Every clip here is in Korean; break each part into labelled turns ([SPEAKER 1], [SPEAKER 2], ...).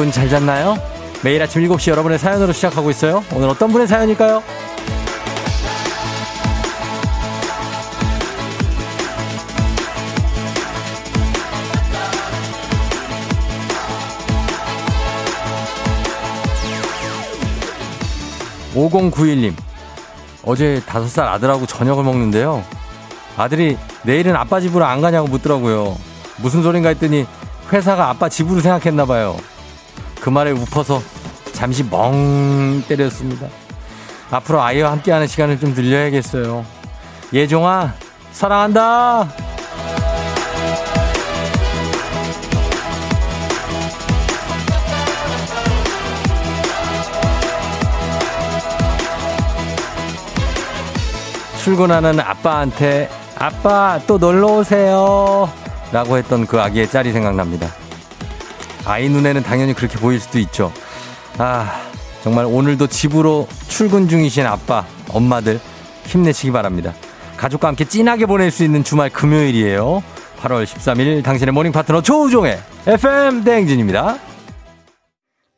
[SPEAKER 1] 여러분 잘 잤나요? 매일 아침 7시 여러분의 사연으로 시작하고 있어요. 오늘 어떤 분의 사연일까요? 5091님. 어제 5살 아들하고 저녁을 먹는데요. 아들이 내일은 아빠 집으로 안 가냐고 묻더라고요. 무슨 소린가 했더니 회사가 아빠 집으로 생각했나 봐요. 그 말에 웃어서 잠시 멍 때렸습니다. 앞으로 아이와 함께하는 시간을 좀 늘려야겠어요. 예종아, 사랑한다! 출근하는 아빠한테 아빠 또 놀러 오세요. 라고 했던 그 아기의 짤이 생각납니다. 아이 눈에는 당연히 그렇게 보일 수도 있죠. 아, 정말 오늘도 집으로 출근 중이신 아빠, 엄마들 힘내시기 바랍니다. 가족과 함께 찐하게 보낼 수 있는 주말 금요일이에요. 8월 13일 당신의 모닝 파트너 조우종의 FM 대행진입니다.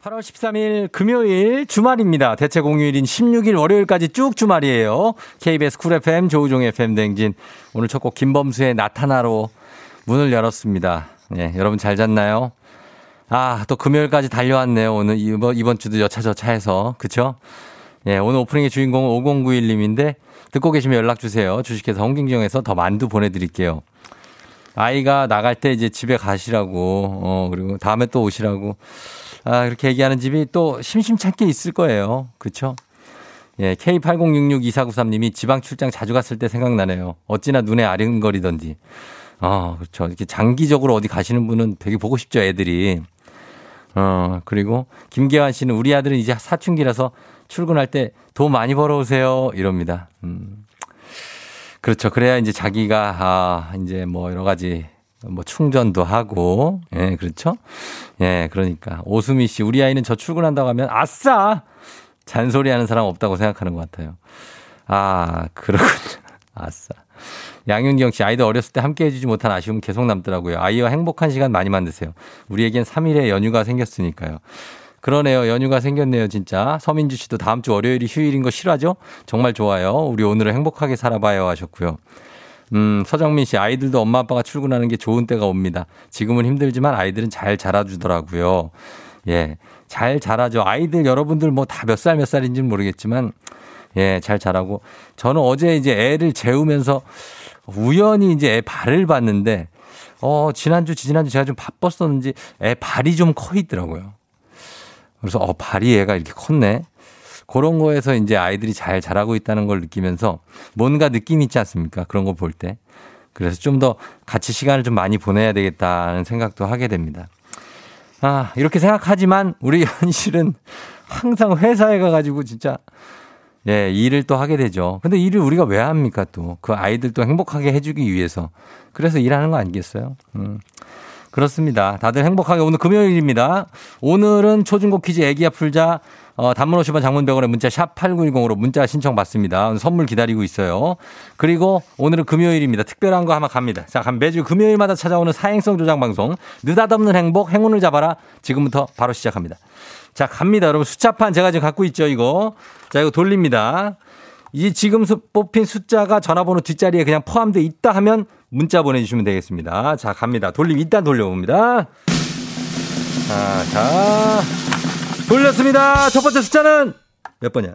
[SPEAKER 1] 8월 13일 금요일 주말입니다. 대체 공휴일인 16일 월요일까지 쭉 주말이에요. KBS Cool FM 조우종의 FM 대행진. 오늘 첫 곡 김범수의 나타나로 문을 열었습니다. 예, 여러분 잘 잤나요? 아, 또 금요일까지 달려왔네요. 오늘 이번, 이번 주도 여차저차 해서. 그쵸? 예, 오늘 오프닝의 주인공은 5091님인데 듣고 계시면 연락 주세요. 주식회사 홍진경에서 더 만두 보내드릴게요. 아이가 나갈 때 이제 집에 가시라고, 어, 그리고 다음에 또 오시라고. 아, 그렇게 얘기하는 집이 또 심심찮게 있을 거예요. 그쵸? 예, K80662493님이 지방 출장 자주 갔을 때 생각나네요. 어찌나 눈에 아른거리던지. 어, 그렇죠. 이렇게 장기적으로 어디 가시는 분은 되게 보고 싶죠, 애들이. 어, 그리고 김계환 씨는 우리 아들은 이제 사춘기라서 출근할 때 돈 많이 벌어오세요. 이럽니다. 음. 그렇죠. 그래야 이제 자기가, 아, 이제 뭐 여러 가지 뭐 충전도 하고, 예, 그렇죠. 예, 그러니까. 오수미 씨, 우리 아이는 저 출근한다고 하면 아싸! 잔소리 하는 사람 없다고 생각하는 것 같아요. 아, 그렇군요. 아싸. 양윤경 씨, 아이들 어렸을 때 함께 해주지 못한 아쉬움 계속 남더라고요. 아이와 행복한 시간 많이 만드세요. 우리에겐 3일의 연휴가 생겼으니까요. 그러네요. 연휴가 생겼네요, 진짜. 서민주 씨도 다음 주 월요일이 휴일인 거 싫어하죠? 정말 좋아요. 우리 오늘은 행복하게 살아봐요 하셨고요. 음, 서정민 씨, 아이들도 엄마 아빠가 출근하는 게 좋은 때가 옵니다. 지금은 힘들지만 아이들은 잘 자라주더라고요. 예, 잘 자라죠. 아이들 여러분들 뭐 다 몇 살 몇 살인지는 모르겠지만, 예, 잘 자라고. 저는 어제 이제 애를 재우면서 우연히 이제 애 발을 봤는데, 어, 지난주, 지난주 제가 좀 바빴었는지 애 발이 좀 커 있더라고요. 그래서, 어, 발이 애가 이렇게 컸네. 그런 거에서 이제 아이들이 잘 자라고 있다는 걸 느끼면서 뭔가 느낌 있지 않습니까? 그런 거 볼 때. 그래서 좀 더 같이 시간을 좀 많이 보내야 되겠다는 생각도 하게 됩니다. 아, 이렇게 생각하지만 우리 현실은 항상 회사에 가가지고 진짜 예, 일을 또 하게 되죠. 근데 일을 우리가 왜 합니까 또? 그 아이들 도 행복하게 해주기 위해서. 그래서 일하는 거 아니겠어요? 음. 그렇습니다. 다들 행복하게 오늘 금요일입니다. 오늘은 초중고 퀴즈 애기야 풀자 어, 단문 50원 장문 100원의 문자 샵 8910으로 문자 신청 받습니다. 선물 기다리고 있어요. 그리고 오늘은 금요일입니다. 특별한 거 하나 갑니다. 자, 매주 금요일마다 찾아오는 사행성 조장 방송 느닷없는 행복 행운을 잡아라. 지금부터 바로 시작합니다. 자, 갑니다. 여러분 숫자판 제가 지금 갖고 있죠, 이거. 자, 이거 돌립니다. 이 지금 뽑힌 숫자가 전화번호 뒷자리에 그냥 포함되어 있다 하면 문자 보내주시면 되겠습니다. 자, 갑니다. 돌림 일단 돌려봅니다. 자, 자. 돌렸습니다. 첫 번째 숫자는 몇 번이야?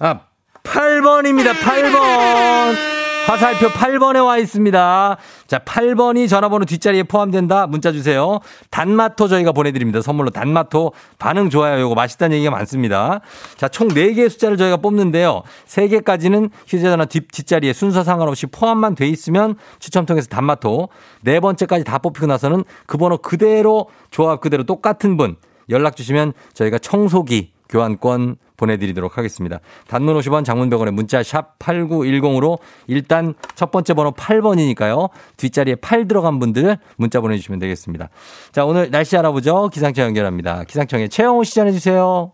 [SPEAKER 1] 아, 8번입니다. 8번. 화살표 8번에 와 있습니다. 자, 8번이 전화번호 뒷자리에 포함된다. 문자 주세요. 단마토 저희가 보내드립니다. 선물로 단마토 반응 좋아요. 요거 맛있다는 얘기가 많습니다. 자, 총 4개의 숫자를 저희가 뽑는데요. 3개까지는 휴대전화 뒷, 뒷자리에 순서 상관없이 포함만 돼 있으면 추첨 통해서 단마토. 네 번째까지 다 뽑히고 나서는 그 번호 그대로 조합 그대로 똑같은 분 연락 주시면 저희가 청소기 교환권 보내드리도록 하겠습니다. 단문 50원 장문병원에 문자 샵 8910으로 일단 첫 번째 번호 8번이니까요. 뒷자리에 8 들어간 분들 문자 보내주시면 되겠습니다. 자, 오늘 날씨 알아보죠. 기상청 연결합니다. 기상청에 최영호 시 전해주세요.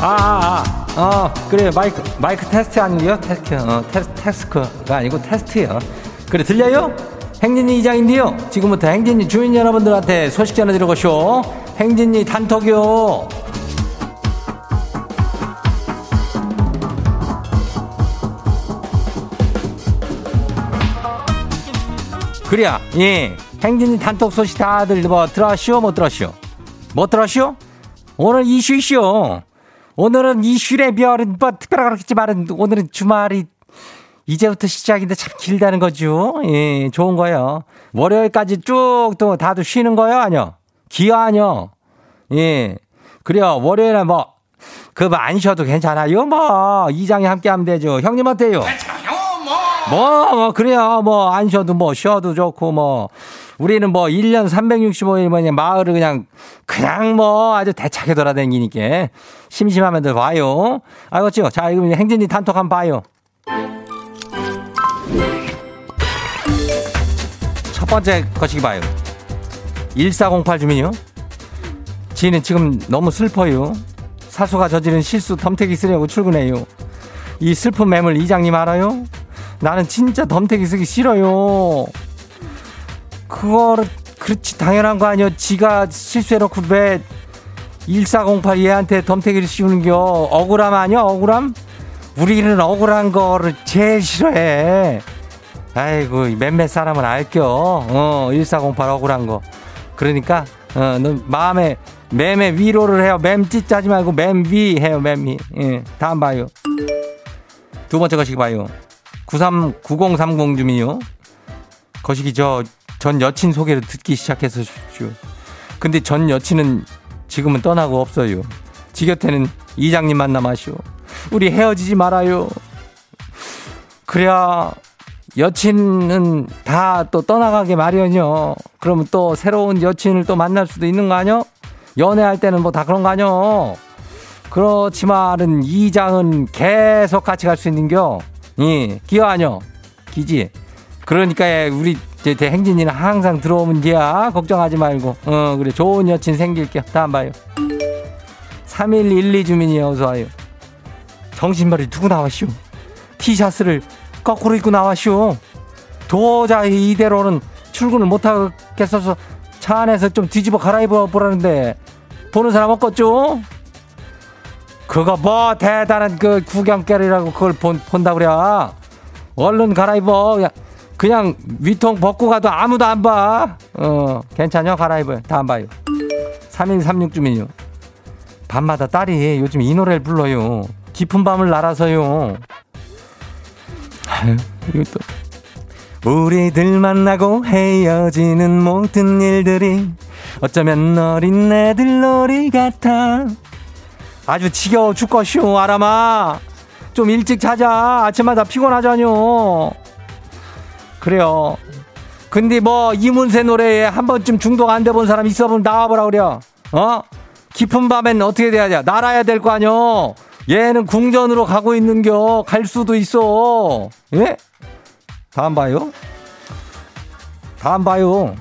[SPEAKER 1] 아, 아, 아. 어, 그래, 마이크, 마이크 테스트 아니고요? 테스트, 어, 테스, 테스크가 아니고 테스트요. 그래, 들려요? 행진이 이장인데요. 지금부터 행진이 주민 여러분들한테 소식 전해드리고쇼. 행진이 단톡이요. 그래야, 예. 행진이 단톡 소식 다들 뭐 들었쇼? 못 들었쇼? 못 들었쇼? 오늘 이슈 이슈. 오늘은 이슈의 별은 뭐 특별하게 그렇겠지만 오늘은 주말이 이제부터 시작인데 참 길다는 거죠. 예, 좋은 거예요. 월요일까지 쭉 또 다들 쉬는 거예요? 아니요? 기아 아니요? 예. 그래요. 월요일에 뭐, 그거 안 쉬어도 괜찮아요. 뭐, 이장이 함께 하면 되죠. 형님 어때요? 뭐, 뭐, 그래요. 뭐, 안 쉬어도 뭐, 쉬어도 좋고, 뭐. 우리는 뭐 1년 365일 뭐냐 마을을 그냥 그냥 뭐 아주 대차게 돌아다니니까 심심하면 와요. 알겠죠? 자, 이거 행진이 단톡 한번 봐요. 첫 번째 거시기 봐요. 1408 주민요. 지는 지금 너무 슬퍼요. 사수가 저지른 실수 덤태기 쓰려고 출근해요. 이 슬픈 매물 이장님 알아요? 나는 진짜 덤태기 쓰기 싫어요. 그거를 그렇지 당연한 거 아니야. 지가 실수해놓고 왜 1408 얘한테 덤태기를 씌우는 겨. 억울함 아니야? 억울함? 우리는 억울한 거를 제일 싫어해. 아이고 몇몇 사람은 알겨. 어1408 억울한 거. 그러니까 어너 마음에 맴에 위로를 해요. 맴짓 짜지 말고 맴 위 해요. 맴 위. 예. 다음 봐요. 두 번째 거시기 봐요. 93 9030 주민요. 거시기 저 전 여친 소개를 듣기 시작해서 주 근데 전 여친은 지금은 떠나고 없어요. 지 곁에는 이장님 만나마시오. 우리 헤어지지 말아요. 그래야 여친은 다 또 떠나가게 마련이요. 그러면 또 새로운 여친을 또 만날 수도 있는 거 아니요? 연애할 때는 뭐 다 그런 거 아니요? 그렇지만은 이 장은 계속 같이 갈 수 있는겨. 예, 기어 아니요? 기지. 그러니까 우리 제 행진이는 항상 들어오면 돼야 걱정하지 말고 어 그래 좋은 여친 생길게 다음 봐요 3112 주민이 어서 와요 정신발이 누구 나왔슈 티셔츠를 거꾸로 입고 나왔슈 도저히 이대로는 출근을 못하겠어서 차 안에서 좀 뒤집어 갈아입어 보라는데 보는 사람 없겠죠? 그거 뭐 대단한 그 구경거리라고 그걸 본, 본다 그래 얼른 갈아입어 그냥 위통 벗고 가도 아무도 안 봐. 어, 괜찮요? 갈아입어요. 다 안 봐요. 3136 주민요. 밤마다 딸이 요즘 이 노래를 불러요. 깊은 밤을 날아서요. 또. 우리들 만나고 헤어지는 모든 일들이 어쩌면 어린 애들 놀이 같아. 아주 지겨워 죽겠슈, 아람아. 좀 일찍 자자. 아침마다 피곤하잖요. 그래요. 근데 뭐 이문세 노래에 한 번쯤 중독 안 돼 본 사람 있어 보면 나와보라 그래요. 어? 깊은 밤엔 어떻게 돼야 돼? 날아야 될 거 아니요. 얘는 궁전으로 가고 있는겨. 갈 수도 있어. 예? 다음 봐요. 다음 봐요.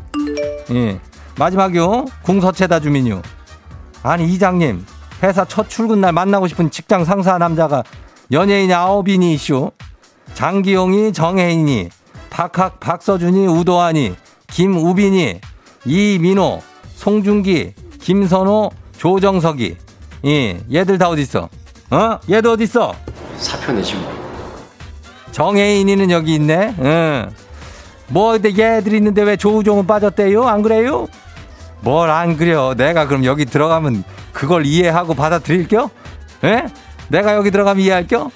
[SPEAKER 1] 예. 마지막이요. 궁서체다 주민요. 아니 이장님 회사 첫 출근 날 만나고 싶은 직장 상사 남자가 연예인 아홉인이 이슈. 장기용이 정혜인이 박학, 박서준이, 우도환이, 김우빈이, 이민호, 송중기, 김선호, 조정석이. 예, 얘들 다 어딨어? 어? 얘도 어딨어?
[SPEAKER 2] 사표 내지 뭐.
[SPEAKER 1] 정혜인이는 여기 있네. 응. 뭐, 근데 얘들 있는데 왜 조우종은 빠졌대요? 안 그래요? 뭘 안 그래요? 내가 그럼 여기 들어가면 그걸 이해하고 받아들일겨? 예? 내가 여기 들어가면 이해할겨?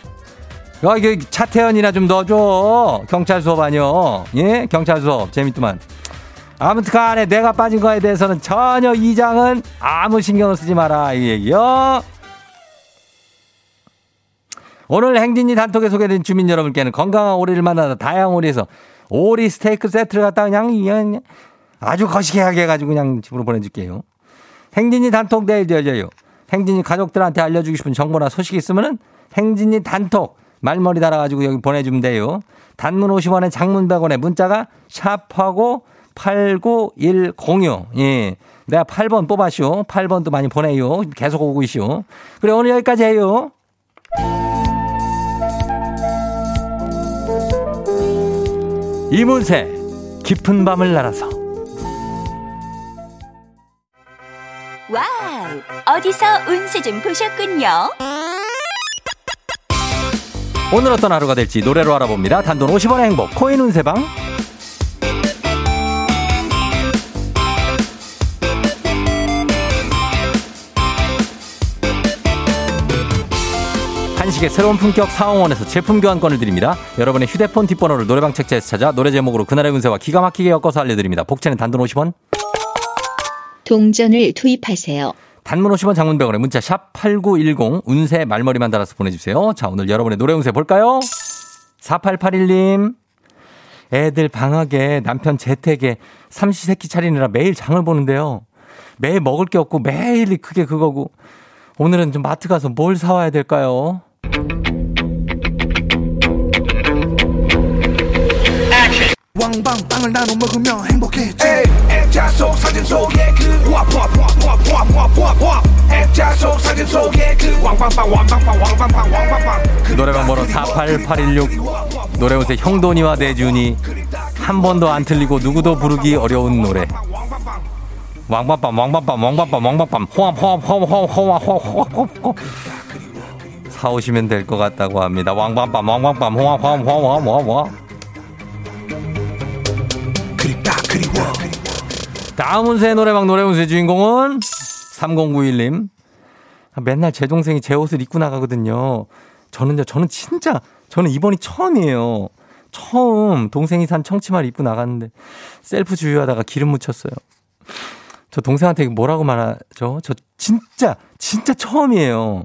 [SPEAKER 1] 여기 그 차태현이나 좀 넣어줘. 경찰 수업 아니요. 예? 경찰 수업. 재밌더만. 아무튼 간에 내가 빠진 거에 대해서는 전혀 이 장은 아무 신경을 쓰지 마라. 이 얘기요. 오늘 행진이 단톡에 소개된 주민 여러분께는 건강한 오리를 만나다 다양한 오리에서 오리 스테이크 세트를 갖다 그냥, 그냥 아주 거시기하게 해가지고 그냥 집으로 보내줄게요. 행진이 단톡 내일 열려요. 행진이 가족들한테 알려주고 싶은 정보나 소식이 있으면은 행진이 단톡 말머리 달아가지고 여기 보내주면 돼요. 단문 50원에 장문 100원에 문자가 샵하고 89106. 예. 내가 8번 뽑았쇼. 8번도 많이 보내요. 계속 오고 있쇼. 그래, 오늘 여기까지 해요. 이문세 깊은 밤을 날아서.
[SPEAKER 2] 와우 어디서 운세 좀 보셨군요?
[SPEAKER 1] 오늘 어떤 하루가 될지 노래로 알아봅니다. 단돈 50원의 행복 코인 운세방 한식의 새로운 품격 사홍원에서 제품 교환권을 드립니다. 여러분의 휴대폰 뒷번호를 노래방 책자에서 찾아 노래 제목으로 그날의 운세와 기가 막히게 엮어서 알려드립니다. 복채는 단돈 50원.
[SPEAKER 3] 동전을 투입하세요.
[SPEAKER 1] 단문 50원 장문병원에 문자 샵 8910 운세 말머리만 달아서 보내주세요. 자 오늘 여러분의 노래 운세 볼까요? 4881님 애들 방학에 남편 재택에 삼시세끼 차리느라 매일 장을 보는데요. 매일 먹을 게 없고 매일 그게 그거고 오늘은 좀 마트 가서 뭘 사와야 될까요?
[SPEAKER 4] 왕방 빵을 나눠 먹으며 행복했지 액자 속 사진 속에 그 와와와와와와와와 액자 속 사진 속에 그 왕방빵 왕방빵 왕방빵 왕방빵 그
[SPEAKER 1] 노래방 번호 48816 노래운세 형돈이와 대준이 한 번도 안 틀리고 누구도 부르기 어려운 노래 왕밤밤 왕밤밤 왕밤밤 왕밤밤 호암 호암 호암 호암 호암 호암 호암 사오시면 될 것 같다고 합니다. 왕밤밤 왕밤밤 호암 호암 호암 호암 호암
[SPEAKER 4] 그립다 그리워
[SPEAKER 1] 다음 운세 노래방 노래 운세 주인공은 3091님. 맨날 제 동생이 제 옷을 입고 나가거든요. 저는요, 저는 진짜, 저는 이번이 처음이에요. 처음 동생이 산 청치마를 입고 나갔는데 셀프 주유하다가 기름 묻혔어요. 저 동생한테 뭐라고 말하죠? 저 진짜, 진짜 처음이에요.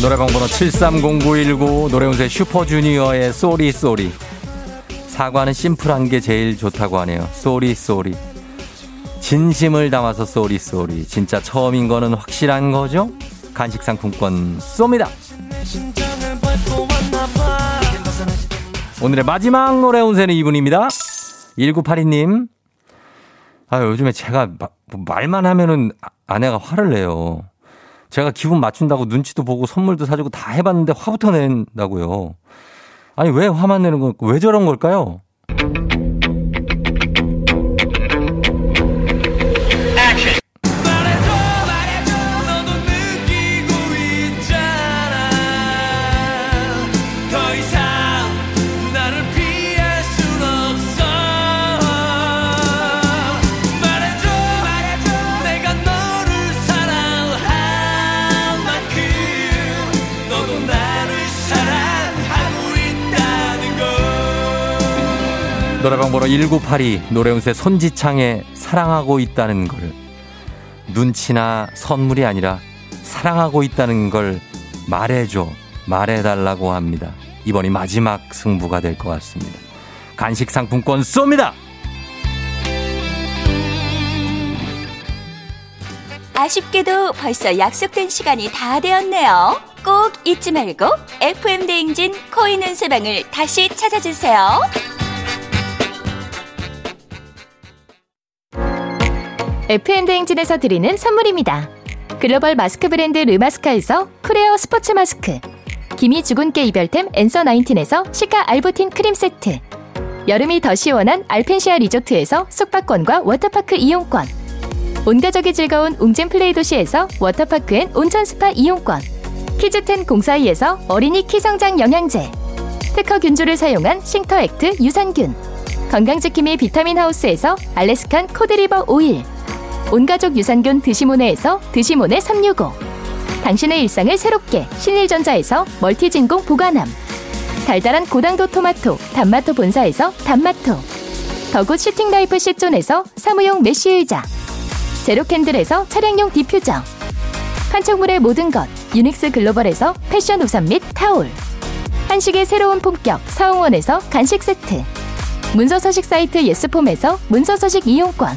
[SPEAKER 1] 노래방 번호 730919 노래운세 슈퍼주니어의 sorry sorry. 사과는 심플한 게 제일 좋다고 하네요. sorry sorry. 진심을 담아서 sorry sorry. 진짜 처음인 거는 확실한 거죠? 간식 상품권 쏩니다. 오늘의 마지막 노래 운세는 이분입니다. 1982님 아 요즘에 제가 마- 뭐 말만 하면은 아- 아내가 화를 내요 제가 기분 맞춘다고 눈치도 보고 선물도 사주고 다 해봤는데 화부터 낸다고요. 아니 왜 화만 내는 거? 왜 저런 걸까요? 노래방 번호 1982 노래운세 손지창의 사랑하고 있다는 걸 눈치나 선물이 아니라 사랑하고 있다는 걸 말해줘 말해달라고 합니다. 이번이 마지막 승부가 될 것 같습니다. 간식 상품권 쏩니다.
[SPEAKER 2] 아쉽게도 벌써 약속된 시간이 다 되었네요 꼭 잊지 말고 FM 대행진 코인 운세방을 다시 찾아주세요
[SPEAKER 5] FM대행진에서 드리는 선물입니다. 글로벌 마스크 브랜드 르마스카에서 크레어 스포츠 마스크 기미 주근깨 이별템 앤서 19에서 시카 알부틴 크림 세트 여름이 더 시원한 알펜시아 리조트에서 숙박권과 워터파크 이용권 온가족이 즐거운 웅진 플레이 도시에서 워터파크 and 온천 스파 이용권 키즈텐 공사이에서 어린이 키성장 영양제 특허 균주를 사용한 싱터액트 유산균 건강지킴이 비타민 하우스에서 Alaskan cod liver oil 온가족 유산균 드시모네에서 드시모네 365 당신의 일상을 새롭게 신일전자에서 멀티진공 보관함. 달달한 고당도 토마토 단마토 본사에서 단마토. 더굿 슈팅라이프 시존에서 사무용 메쉬 의자. 제로캔들에서 차량용 디퓨저. 판촉물의 모든 것 유닉스 글로벌에서 패션 우산 및 타올. 한식의 새로운 품격 사홍원에서 간식 세트. 문서서식 사이트 예스폼에서 문서서식 이용권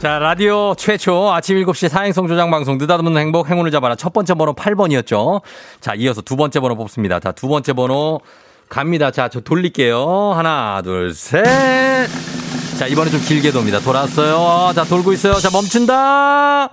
[SPEAKER 1] 자, 라디오 최초 아침 7시 사행성 조장 방송 느닷없는 행복 행운을 잡아라 첫 번째 번호 8번이었죠. 자, 이어서 두 번째 번호 뽑습니다. 자, 두 번째 번호 갑니다. 자, 저 돌릴게요. 하나, 둘, 셋. 자, 이번에 좀 길게 돕니다. 돌았어요. 자, 돌고 있어요. 자, 멈춘다.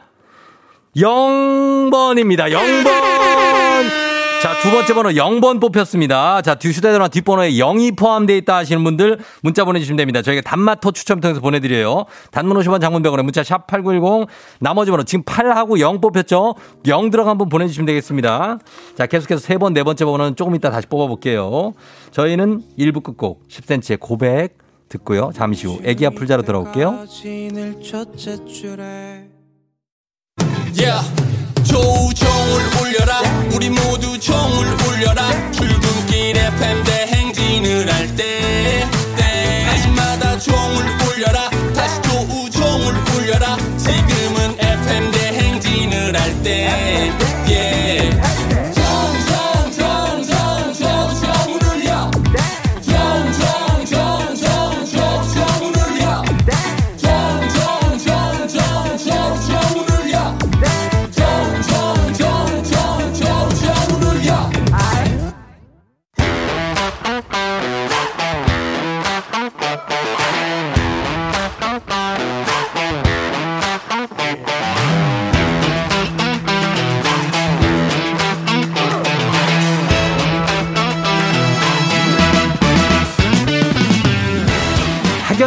[SPEAKER 1] 0번입니다. 0번. 자, 두 번째 번호 0번 뽑혔습니다. 자, 휴대전화 뒷번호에 0이 포함되어 있다 하시는 분들 문자 보내주시면 됩니다. 저희가 단마토 추첨 통해서 보내드려요. 단문 50원 장문병원에 문자 샵 8910 나머지 번호 지금 8하고 0 뽑혔죠? 0 들어간 분 보내주시면 되겠습니다. 자, 계속해서 세 번, 네 번째 번호는 조금 이따 다시 뽑아볼게요. 저희는 1부 끝곡 10cm의 고백 듣고요. 잠시 후 애기야 풀자로 돌아올게요.
[SPEAKER 6] Yeah. 조우종을 울려라. 우리 모두 종을 울려라. 출근길 FM 대행진을 할 때 때마다 종을 울려라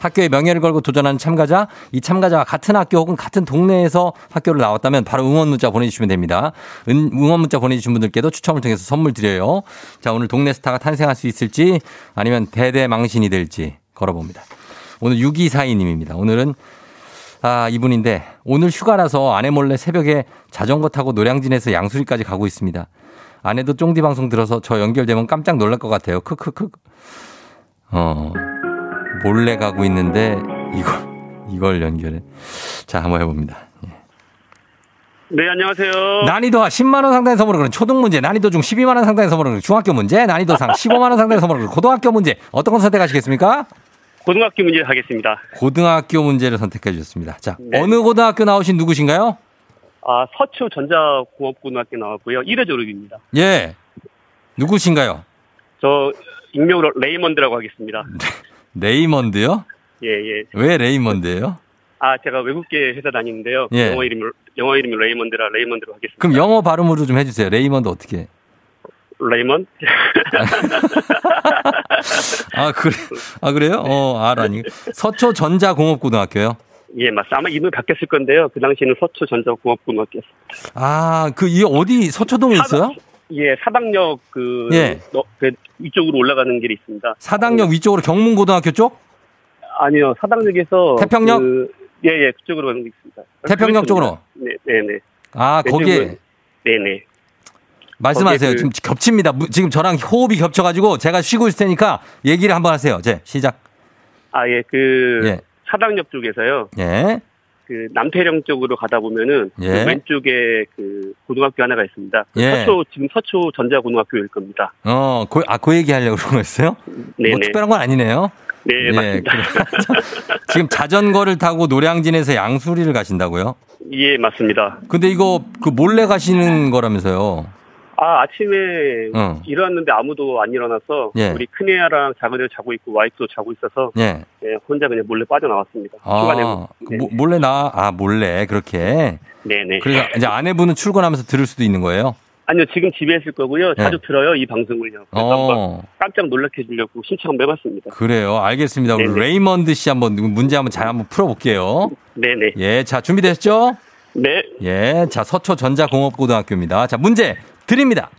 [SPEAKER 1] 학교의 명예를 걸고 도전하는 참가자, 이 참가자와 같은 학교 혹은 같은 동네에서 학교를 나왔다면 바로 응원 문자 보내주시면 됩니다. 은- 응원 문자 보내주신 분들께도 추첨을 통해서 선물 드려요. 자, 오늘 동네 스타가 탄생할 수 있을지 아니면 대대망신이 될지 걸어봅니다. 오늘 6242님입니다. 오늘은 아, 이분인데 오늘 휴가라서 아내 몰래 새벽에 자전거 타고 노량진에서 양수리까지 가고 있습니다. 아내도 쫑디 방송 들어서 저 연결되면 깜짝 놀랄 것 같아요. 크크크. 어, 몰래 가고 있는데 이걸 이걸 연결해. 자, 한번 해봅니다. 예.
[SPEAKER 3] 네, 안녕하세요.
[SPEAKER 1] 난이도가 10만 원 상당의 선물을 그런 초등 문제, 난이도 중 12만 원 상당의 선물을 그런 중학교 문제, 난이도 상 15만 원 상당의 선물을 그런 고등학교 문제. 어떤 걸 선택하시겠습니까?
[SPEAKER 3] 고등학교 문제 하겠습니다.
[SPEAKER 1] 고등학교 문제를 선택해 주셨습니다. 자,
[SPEAKER 3] 네.
[SPEAKER 1] 어느 고등학교 나오신 누구신가요?
[SPEAKER 3] 아, 서초 전자공업고등학교 나왔고요. 1회 졸업입니다.
[SPEAKER 1] 예. 누구신가요?
[SPEAKER 3] 저 익명으로 레이먼드라고 하겠습니다.
[SPEAKER 1] 레이먼드요?
[SPEAKER 3] 예, 예.
[SPEAKER 1] 왜 레이먼드예요?
[SPEAKER 3] 아, 제가 외국계 회사 다니는데요.
[SPEAKER 1] 예.
[SPEAKER 3] 영어 이름이 영어 이름이 레이먼드라 레이먼드로 하겠습니다.
[SPEAKER 1] 그럼 영어 발음으로 좀 해주세요. 레이먼드 어떻게?
[SPEAKER 3] 레이먼?
[SPEAKER 1] 아 그래? 아 그래요? 어 알 아니. 서초 전자공업고등학교요.
[SPEAKER 3] 예, 맞습니다. 아마 이름이 바뀌었을 건데요. 그 당시에는 서초 전자공업고등학교였어요.
[SPEAKER 1] 아그 이 어디 서초동에 있어요?
[SPEAKER 3] 예, 사당역 그,
[SPEAKER 1] 예.
[SPEAKER 3] 너- 그 위쪽으로 올라가는 길이 있습니다.
[SPEAKER 1] 사당역 위쪽으로 경문고등학교 쪽?
[SPEAKER 3] 아니요, 사당역에서
[SPEAKER 1] 태평역?
[SPEAKER 3] 그, 예, 예, 그쪽으로 가는 게 있습니다.
[SPEAKER 1] 태평역 쪽으로?
[SPEAKER 3] 네, 네, 네.
[SPEAKER 1] 아 거기에
[SPEAKER 3] 네, 네.
[SPEAKER 1] 말씀하세요.
[SPEAKER 3] 그-
[SPEAKER 1] 지금 겹칩니다. 무- 지금 저랑 호흡이 겹쳐가지고 제가 쉬고 있을 테니까 얘기를 한번 하세요. 제 시작.
[SPEAKER 3] 아, 예, 그
[SPEAKER 1] 예.
[SPEAKER 3] 사당역 쪽에서요.
[SPEAKER 1] 예.
[SPEAKER 3] 그 남태령 쪽으로 가다 보면은 그
[SPEAKER 1] 예.
[SPEAKER 3] 왼쪽에 그 고등학교 하나가 있습니다. 그
[SPEAKER 1] 예.
[SPEAKER 3] 서초 지금 서초 전자고등학교일 겁니다.
[SPEAKER 1] 어, 그, 아, 그 얘기 하려고 그런 거였어요?
[SPEAKER 3] 네,
[SPEAKER 1] 뭐
[SPEAKER 3] 네.
[SPEAKER 1] 특별한 건 아니네요.
[SPEAKER 3] 네,
[SPEAKER 1] 예,
[SPEAKER 3] 맞습니다.
[SPEAKER 1] 지금 자전거를 타고 노량진에서 양수리를 가신다고요?
[SPEAKER 3] 예, 맞습니다.
[SPEAKER 1] 근데 이거 그 몰래 가시는 거라면서요?
[SPEAKER 3] 아, 아침에
[SPEAKER 1] 응.
[SPEAKER 3] 일어났는데 아무도 안 일어나서
[SPEAKER 1] 예.
[SPEAKER 3] 우리 큰애랑 작은애 자고 있고 와이프도 자고 있어서
[SPEAKER 1] 예.
[SPEAKER 3] 예, 혼자 그냥 몰래 빠져나왔습니다.
[SPEAKER 1] 아,
[SPEAKER 3] 내고. 네.
[SPEAKER 1] 모- 몰래 나, 아, 몰래, 그렇게.
[SPEAKER 3] 네네.
[SPEAKER 1] 그래서 이제 아내분은 출근하면서 들을 수도 있는 거예요?
[SPEAKER 3] 아니요, 지금 집에 있을 거고요. 자주
[SPEAKER 1] 네.
[SPEAKER 3] 들어요, 이 방송을요.
[SPEAKER 1] 어,
[SPEAKER 3] 깜짝 놀라게 해주려고 신청 한번 해봤습니다.
[SPEAKER 1] 그래요. 알겠습니다. 우리
[SPEAKER 3] 네네.
[SPEAKER 1] 레이먼드 씨 한번 문제 한번 잘 한번 풀어볼게요.
[SPEAKER 3] 네네.
[SPEAKER 1] 예, 자, 준비되셨죠?
[SPEAKER 3] 네.
[SPEAKER 1] 예, 자, 서초전자공업고등학교입니다. 자, 문제 드립니다.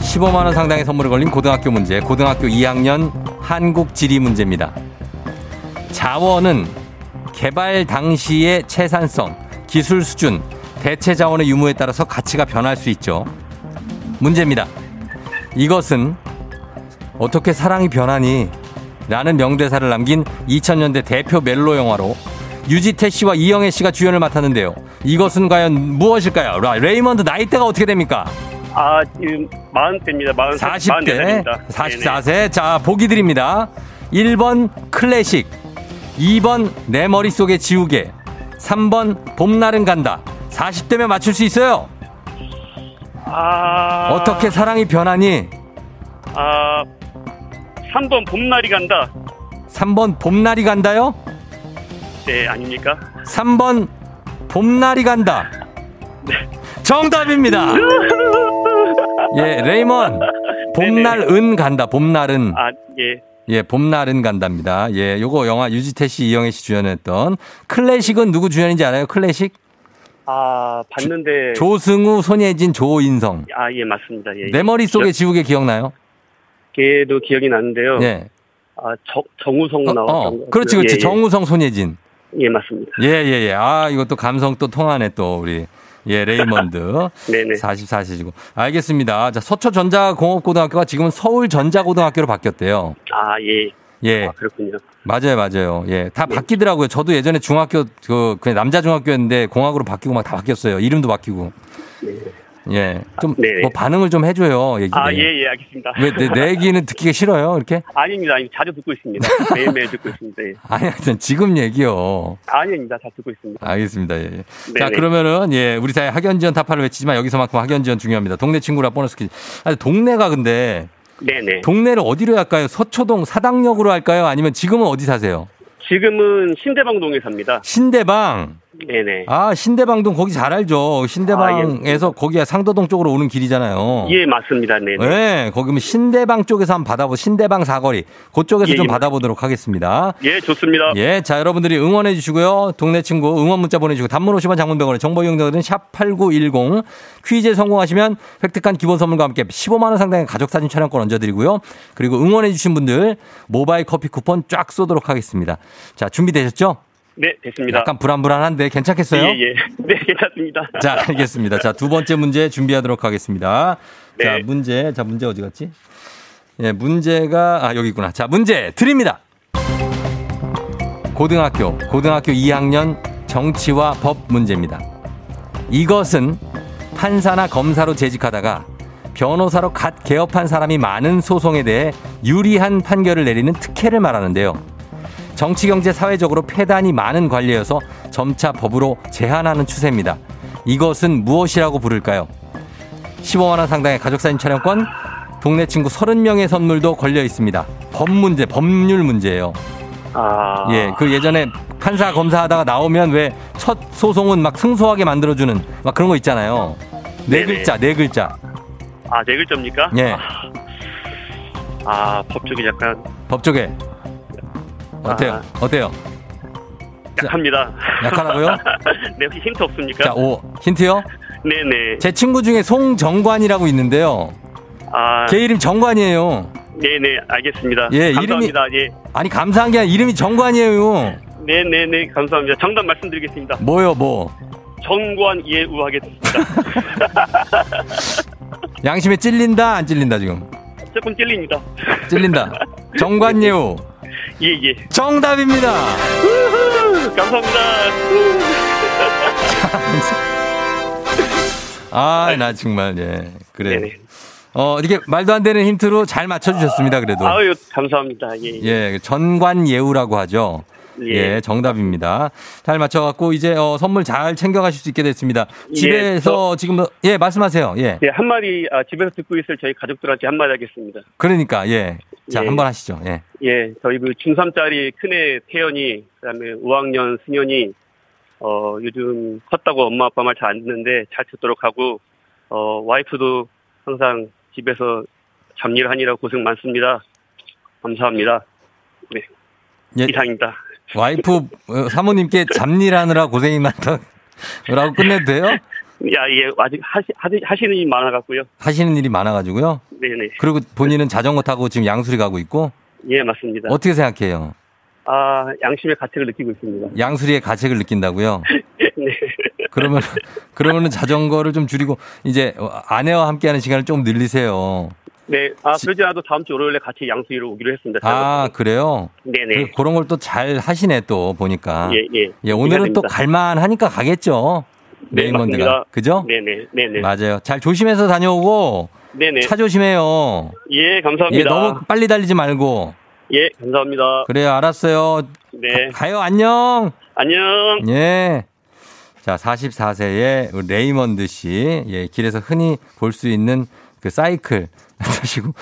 [SPEAKER 1] 15만원 상당의 선물을 걸린 고등학교 문제, 고등학교 2학년 한국 지리 문제입니다. 자원은 개발 당시의 채산성, 기술 수준, 대체 자원의 유무에 따라서 가치가 변할 수 있죠. 문제입니다. 이것은 어떻게 사랑이 변하니? 라는 명대사를 남긴 2000년대 대표 멜로 영화로 유지태 씨와 이영애 씨가 주연을 맡았는데요. 이것은 과연 무엇일까요? 라- 레이먼드 나이대가 어떻게 됩니까?
[SPEAKER 3] 아, 지금 40대입니다.
[SPEAKER 1] 40대,
[SPEAKER 3] 44세입니다.
[SPEAKER 1] 44세. 자, 보기 드립니다. 1번 클래식, 2번 내 머릿속에 지우개, 3번 봄날은 간다. 40대면 맞출 수 있어요.
[SPEAKER 3] 아.
[SPEAKER 1] 어떻게 사랑이 변하니?
[SPEAKER 3] 아, 3번 봄날이 간다.
[SPEAKER 1] 3번 봄날이 간다요?
[SPEAKER 3] 네, 아닙니까?
[SPEAKER 1] 3번 봄날이 간다. 정답입니다. 예, 레이먼. 봄날 은 간다. 봄날은.
[SPEAKER 3] 아, 예.
[SPEAKER 1] 예, 봄날은 간답니다. 예, 요거 영화 유지태 씨, 이영애 씨 주연했던 클래식은 누구 주연인지 알아요? 클래식?
[SPEAKER 3] 아, 봤는데.
[SPEAKER 1] 조승우, 손예진, 조인성.
[SPEAKER 3] 아, 예, 맞습니다. 예.
[SPEAKER 1] 내 머릿속에 지우개 기억나요?
[SPEAKER 3] 걔도 기억이 나는데요.
[SPEAKER 1] 예.
[SPEAKER 3] 아, 정, 정우성
[SPEAKER 1] 어,
[SPEAKER 3] 나왔던
[SPEAKER 1] 어,
[SPEAKER 3] 거.
[SPEAKER 1] 그렇지,
[SPEAKER 3] 예,
[SPEAKER 1] 그렇지.
[SPEAKER 3] 예.
[SPEAKER 1] 정우성, 손예진.
[SPEAKER 3] 예, 맞습니다.
[SPEAKER 1] 예, 예, 예. 아, 이것도 감성 또 통하네, 또, 우리. 예, 레이먼드.
[SPEAKER 3] 네네.
[SPEAKER 1] 44세시고. 알겠습니다. 자, 서초전자공업고등학교가 지금은 서울전자고등학교로 바뀌었대요.
[SPEAKER 3] 아, 예.
[SPEAKER 1] 예,
[SPEAKER 3] 아, 그렇군요.
[SPEAKER 1] 맞아요, 맞아요. 예, 다 바뀌더라고요. 저도 예전에 중학교, 그, 그냥 남자 중학교였는데 공학으로 바뀌고 막 다 바뀌었어요. 이름도 바뀌고. 예, 좀,
[SPEAKER 3] 네.
[SPEAKER 1] 뭐 반응을 좀 해줘요. 얘기.
[SPEAKER 3] 아, 예, 예, 알겠습니다.
[SPEAKER 1] 왜, 내, 내 얘기는 듣기가 싫어요? 이렇게?
[SPEAKER 3] 아닙니다. 자주 듣고 있습니다. 매일매일 듣고 있습니다. 예.
[SPEAKER 1] 아니, 하여튼 지금 얘기요.
[SPEAKER 3] 아닙니다. 잘 듣고 있습니다.
[SPEAKER 1] 알겠습니다. 예. 예. 자. 그러면은, 예, 우리 사회 학연 지원 타파를 외치지만 여기서만큼 학연 지원 중요합니다. 동네 친구라 보너스 퀴즈. 아니, 동네가 근데,
[SPEAKER 3] 네네.
[SPEAKER 1] 동네를 어디로 할까요? 서초동 사당역으로 할까요? 아니면 지금은 어디 사세요?
[SPEAKER 3] 지금은 신대방동에 삽니다.
[SPEAKER 1] 신대방.
[SPEAKER 3] 네네.
[SPEAKER 1] 아, 신대방동 거기 잘 알죠. 신대방에서 거기가 상도동 쪽으로 오는 길이잖아요.
[SPEAKER 3] 예, 맞습니다. 네네.
[SPEAKER 1] 네, 거기면 신대방 쪽에서 한번 받아보, 신대방 사거리. 그쪽에서
[SPEAKER 3] 예,
[SPEAKER 1] 좀
[SPEAKER 3] 예.
[SPEAKER 1] 받아보도록 하겠습니다.
[SPEAKER 3] 예, 좋습니다.
[SPEAKER 1] 예, 자, 여러분들이 응원해 주시고요. 동네 친구 응원 문자 보내주시고, 단문 50원 장문병원의 정보 이용자들은 샵 8910. 퀴즈에 성공하시면 획득한 기본 선물과 함께 15만 원 상당의 가족 사진 촬영권 얹어드리고요. 그리고 응원해 주신 분들 모바일 커피 쿠폰 쫙 쏘도록 하겠습니다. 자, 준비되셨죠?
[SPEAKER 3] 네, 됐습니다.
[SPEAKER 1] 약간 불안불안한데 괜찮겠어요?
[SPEAKER 3] 예, 예. 네, 괜찮습니다.
[SPEAKER 1] 자, 알겠습니다. 자, 두 번째 문제 준비하도록 하겠습니다. 자,
[SPEAKER 3] 네.
[SPEAKER 1] 문제. 자, 문제 어디 갔지? 예, 문제가, 아, 여기 있구나. 자, 문제 드립니다. 고등학교, 고등학교 2학년 정치와 법 문제입니다. 이것은 판사나 검사로 재직하다가 변호사로 갓 개업한 사람이 많은 소송에 대해 유리한 판결을 내리는 특혜를 말하는데요. 정치, 경제, 사회적으로 폐단이 많은 관례여서 점차 법으로 제한하는 추세입니다. 이것은 무엇이라고 부를까요? 15만원 상당의 가족사진 촬영권, 동네 친구 30명의 선물도 걸려 있습니다. 법 문제, 법률 문제예요.
[SPEAKER 3] 아.
[SPEAKER 1] 예, 그 예전에 판사 검사하다가 나오면 왜 첫 소송은 막 승소하게 만들어주는 막 그런 거 있잖아요. 네
[SPEAKER 3] 네네.
[SPEAKER 1] 글자, 네 글자.
[SPEAKER 3] 아, 네 글자입니까?
[SPEAKER 1] 예,
[SPEAKER 3] 아, 법쪽이 약간
[SPEAKER 1] 법조계. 어때요? 어때요?
[SPEAKER 3] 약합니다.
[SPEAKER 1] 약하다고요?
[SPEAKER 3] 네, 혹시 힌트 없습니까?
[SPEAKER 1] 자, 오, 힌트요?
[SPEAKER 3] 네네.
[SPEAKER 1] 제 친구 중에 송정관이라고 있는데요.
[SPEAKER 3] 아,
[SPEAKER 1] 걔 이름 정관이에요.
[SPEAKER 3] 네네, 알겠습니다.
[SPEAKER 1] 예,
[SPEAKER 3] 감사합니다. 예.
[SPEAKER 1] 아니, 감사한 게 아니라 이름이 정관이에요.
[SPEAKER 3] 네네네, 감사합니다. 정답 말씀드리겠습니다.
[SPEAKER 1] 뭐요, 뭐.
[SPEAKER 3] 정관 예우 하겠습니다.
[SPEAKER 1] 양심에 찔린다, 안 찔린다, 지금?
[SPEAKER 3] 조금 찔립니다.
[SPEAKER 1] 찔린다. 정관 예우.
[SPEAKER 3] 예, 예.
[SPEAKER 1] 정답입니다.
[SPEAKER 3] 감사합니다.
[SPEAKER 1] 아, 나 정말, 예. 그래.
[SPEAKER 3] 네네.
[SPEAKER 1] 어, 이렇게 말도 안 되는 힌트로 잘 맞춰주셨습니다, 그래도.
[SPEAKER 3] 아유, 감사합니다. 예. 예.
[SPEAKER 1] 예, 전관 예우라고 하죠. 예, 정답입니다. 잘 맞춰갖고 이제 어, 선물 잘 챙겨가실 수 있게 됐습니다. 집에서 지금 뭐- 예 말씀하세요. 예,
[SPEAKER 3] 예, 한 마디 아, 집에서 듣고 있을 저희 가족들한테 한 마디 하겠습니다.
[SPEAKER 1] 그러니까 예, 자
[SPEAKER 3] 예.
[SPEAKER 1] 한번 하시죠. 예,
[SPEAKER 3] 예, 저희 그 중3짜리 큰애 태연이, 그 다음에 5학년 승현이, 어, 요즘 컸다고 엄마 아빠 말 잘 안 듣는데 잘 듣도록 하고, 어, 와이프도 항상 집에서 잡일 하느라 고생 많습니다. 감사합니다. 네,
[SPEAKER 1] 예,
[SPEAKER 3] 이상입니다.
[SPEAKER 1] 와이프 어, 사모님께 잡일 하느라 고생이 많다라고 끝내도 돼요?
[SPEAKER 3] 야, 예, 아직 하시, 하시, 하시는 일 많아갖고요.
[SPEAKER 1] 하시는 일이 많아가지고요.
[SPEAKER 3] 네네.
[SPEAKER 1] 그리고 본인은 자전거 타고 지금 양수리 가고 있고
[SPEAKER 3] 예, 맞습니다.
[SPEAKER 1] 어떻게 생각해요?
[SPEAKER 3] 아, 양심의 가책을 느끼고 있습니다.
[SPEAKER 1] 양수리의 가책을 느낀다고요?
[SPEAKER 3] 네.
[SPEAKER 1] 그러면 그러면은 자전거를 좀 줄이고 이제 어, 아내와 함께하는 시간을 좀 늘리세요.
[SPEAKER 3] 네, 아, 그러지 않아도 다음 주 월요일에 같이 양수위로 오기로 했습니다.
[SPEAKER 1] 아 그래요?
[SPEAKER 3] 네네.
[SPEAKER 1] 그, 런 걸 또 잘 하시네 또 보니까.
[SPEAKER 3] 예, 예.
[SPEAKER 1] 예, 오늘은 또. 갈만하니까 가겠죠.
[SPEAKER 3] 네,
[SPEAKER 1] 레이먼드가
[SPEAKER 3] 맞습니다.
[SPEAKER 1] 그죠?
[SPEAKER 3] 네네, 네네.
[SPEAKER 1] 맞아요. 잘 조심해서 다녀오고
[SPEAKER 3] 네네.
[SPEAKER 1] 차 조심해요.
[SPEAKER 3] 예,
[SPEAKER 1] 예,
[SPEAKER 3] 감사합니다.
[SPEAKER 1] 너무 빨리 달리지 말고.
[SPEAKER 3] 예, 감사합니다.
[SPEAKER 1] 그래요, 알았어요.
[SPEAKER 3] 네.
[SPEAKER 1] 가요, 안녕.
[SPEAKER 3] 안녕.
[SPEAKER 1] 예. 자, 44세의 레이먼드 씨. 예, 길에서 흔히 볼 수 있는 그 사이클 타시고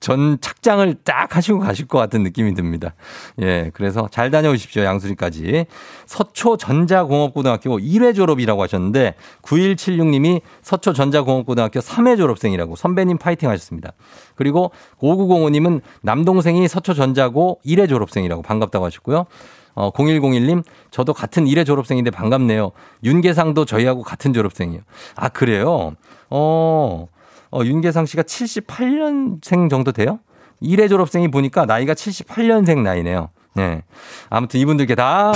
[SPEAKER 1] 전 착장을 딱 하시고 가실 것 같은 느낌이 듭니다. 예, 그래서 잘 다녀오십시오, 양수리까지. 서초전자공업고등학교 1회 졸업이라고 하셨는데 9176님이 서초전자공업고등학교 3회 졸업생이라고 선배님 파이팅 하셨습니다. 그리고 5905님은 남동생이 서초전자고 1회 졸업생이라고 반갑다고 하셨고요. 어, 0101님, 저도 같은 1회 졸업생인데 반갑네요. 윤계상도 저희하고 같은 졸업생이에요. 아, 그래요? 어, 어, 윤계상 씨가 78년생 정도 돼요? 1회 졸업생이 보니까 나이가 78년생 나이네요. 네. 아무튼 이분들께 다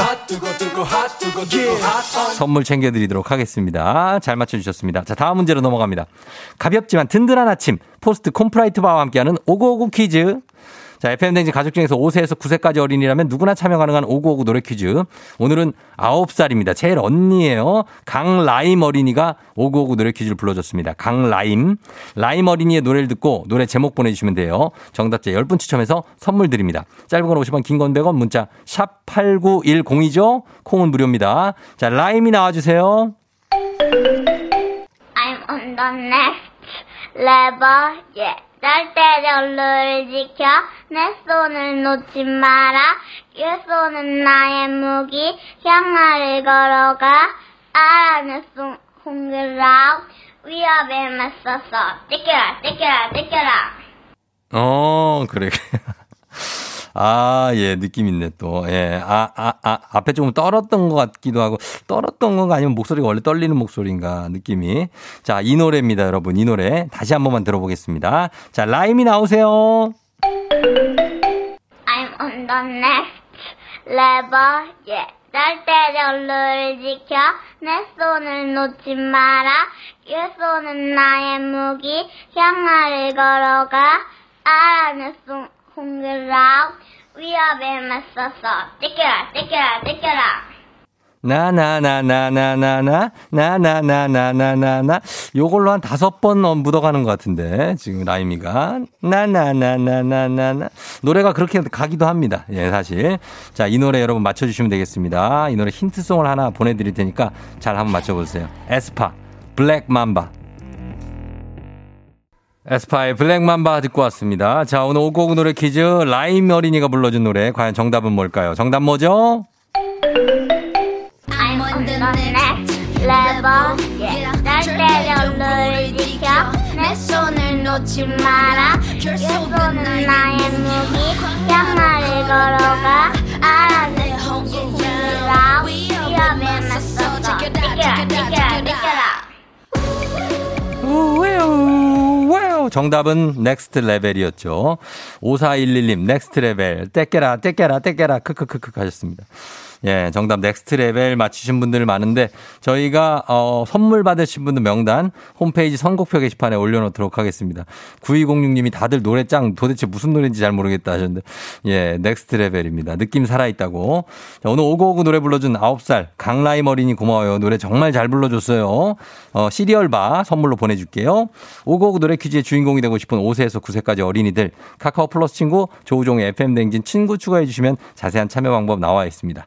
[SPEAKER 1] 선물 챙겨드리도록 하겠습니다. 잘 맞춰주셨습니다. 자, 다음 문제로 넘어갑니다. 가볍지만 든든한 아침, 포스트 콘푸라이트 바와 함께하는 오구오구 퀴즈. 자, FM대행진 가족 중에서 5세에서 9세까지 어린이라면 누구나 참여 가능한 오구오구 노래 퀴즈. 오늘은 9살입니다. 제일 언니예요. 강라임 어린이가 오구오구 노래 퀴즈를 불러줬습니다. 강라임. 라임 어린이의 노래를 듣고 노래 제목 보내주시면 돼요. 정답자 10분 추첨해서 선물 드립니다. 짧은 건 50원, 긴 건 100원, 문자 샵 8910이죠. 콩은 무료입니다. 자, 라임이 나와주세요.
[SPEAKER 7] I'm on the next level, yeah. 연루를 지켜 내 손을 놓지 마라. 그 손은 나의 무기 향하를 걸어가. 알아 내 손 홍길라 위협에 맞서서 띠껴라 띠껴라 띠껴라.
[SPEAKER 1] 어, 그래. 아, 예, 느낌 있네, 또. 예, 아, 아, 아, 앞에 조금 떨었던 것 같기도 하고, 떨었던 건가 아니면 목소리가 원래 떨리는 목소리인가, 느낌이. 자, 이 노래입니다, 여러분. 이 노래. 다시 한 번만 들어보겠습니다. 자, 라임이 나오세요.
[SPEAKER 7] I'm on the next level, yeah. 절대 연루를 지켜 내 손을 놓지 마라 그 손은 나의 무기 향하를 걸어가 알아 내손 홍길라 위협에 맞서서 띠껴라 띠껴라 띠껴라
[SPEAKER 1] 나나나나나나나 나나나나나나나 요걸로 한 다섯 번 묻어가는 것 같은데 지금 라임이가 나나나나나나나 노래가 그렇게 가기도 합니다. 예 사실 자 이 노래 여러분 맞춰주시면 되겠습니다. 이 노래 힌트송을 하나 보내드릴 테니까 잘 한번 맞춰보세요. 에스파 블랙 맘바 에스파의 블랙맘바 듣고 왔습니다. 자, 오늘 오곡 노래 퀴즈. 라임 어린이가 불러준 노래. 과연 정답은 뭘까요? 정답 뭐죠?
[SPEAKER 7] 지켜. 내 손을 놓지 마라. 나의 무기 걸어가. 알아 내
[SPEAKER 1] 우웨우, 정답은 Next Level이었죠. 5411님, Next Level. 제껴라, 제껴라, 제껴라. 크크크크 하셨습니다. 예, 정답 Next Level 맞히신 분들 많은데 저희가 어, 선물 받으신 분들 명단 홈페이지 선곡표 게시판에 올려놓도록 하겠습니다. 9206님이 다들 노래 짱 도대체 무슨 노래인지 잘 모르겠다 하셨는데 예, Next Level입니다. 느낌 살아있다고. 자, 오늘 오구오구 노래 불러준 9살 강라임 어린이 고마워요. 노래 정말 잘 불러줬어요. 어, 시리얼바 선물로 보내줄게요. 오고오고 노래 퀴즈의 주인공이 되고 싶은 5세에서 9세까지 어린이들 카카오 플러스 친구 조우종의 FM 댕진 친구 추가해 주시면 자세한 참여 방법 나와 있습니다.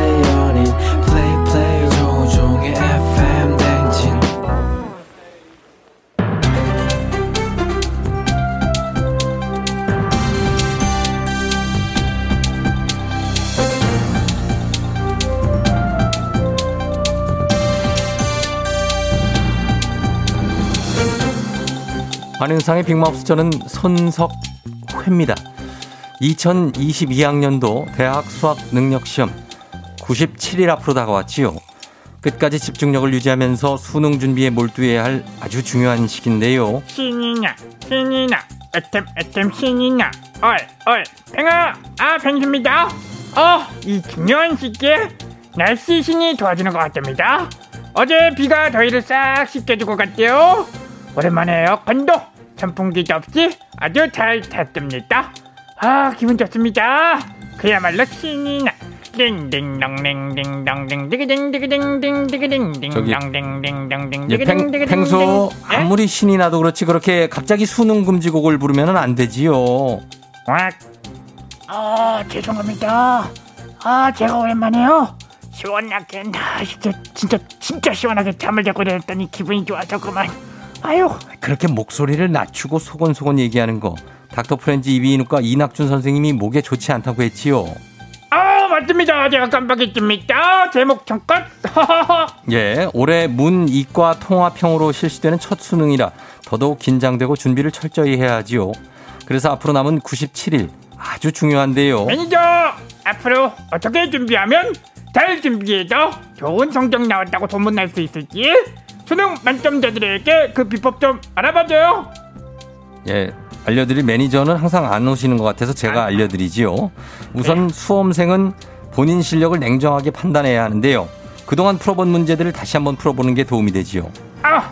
[SPEAKER 1] 한윤상의 빅마우스 저는 손석회입니다. 2022학년도 대학 수학 능력 시험 97일 앞으로 다가왔지요. 끝까지 집중력을 유지하면서 수능 준비에 몰두해야 할 아주 중요한 시기인데요.
[SPEAKER 8] 신이냐 신이냐 애템 애템 신이냐 얼얼 팽아 아 팽입니다 어이 중요한 시기에 날씨 신이 도와주는 것 같답니다 어제 비가 더위를 싹 씻겨주고 갔대요 오랜만에 에어컨도 선풍기도 없이 아주 잘 탔답니다 아 기분 좋습니다 그야말로 신이냐 딩딩동댕딩동댕
[SPEAKER 1] 저기, 예, 팽, 팽소
[SPEAKER 8] 예?
[SPEAKER 1] 아무리 신이 나도 그렇지 그렇게 갑자기 수능 금지곡을 부르면 안 되지요.
[SPEAKER 8] 왁. 아 죄송합니다. 아 제가 오랜만에요. 시원하게 나 진짜 진짜 진짜 시원하게 잠을 자고 내렸더니 기분이 좋아서 그만. 아유
[SPEAKER 1] 그렇게 목소리를 낮추고 소곤소곤 얘기하는 거 닥터 프렌즈 이비인후과 이낙준 선생님이 목에 좋지 않다고 했지요.
[SPEAKER 8] 아 맞습니다. 제가 깜빡했습니다. 제목 잠깐.
[SPEAKER 1] 예, 올해 문 이과 통합형으로 실시되는 첫 수능이라 더더욱 긴장되고 준비를 철저히 해야 하지요. 그래서 앞으로 남은 97일 아주 중요한데요.
[SPEAKER 8] 매니저 앞으로 어떻게 준비하면 잘 준비해서 좋은 성적 나왔다고 소문날 수 있을지 수능 만점자들에게 그 비법 좀 알아봐줘요.
[SPEAKER 1] 예, 알려드릴 매니저는 항상 안 오시는 것 같아서 제가 알려드리지요. 우선 수험생은 본인 실력을 냉정하게 판단해야 하는데요. 그동안 풀어본 문제들을 다시 한번 풀어보는 게 도움이 되지요.
[SPEAKER 8] 아,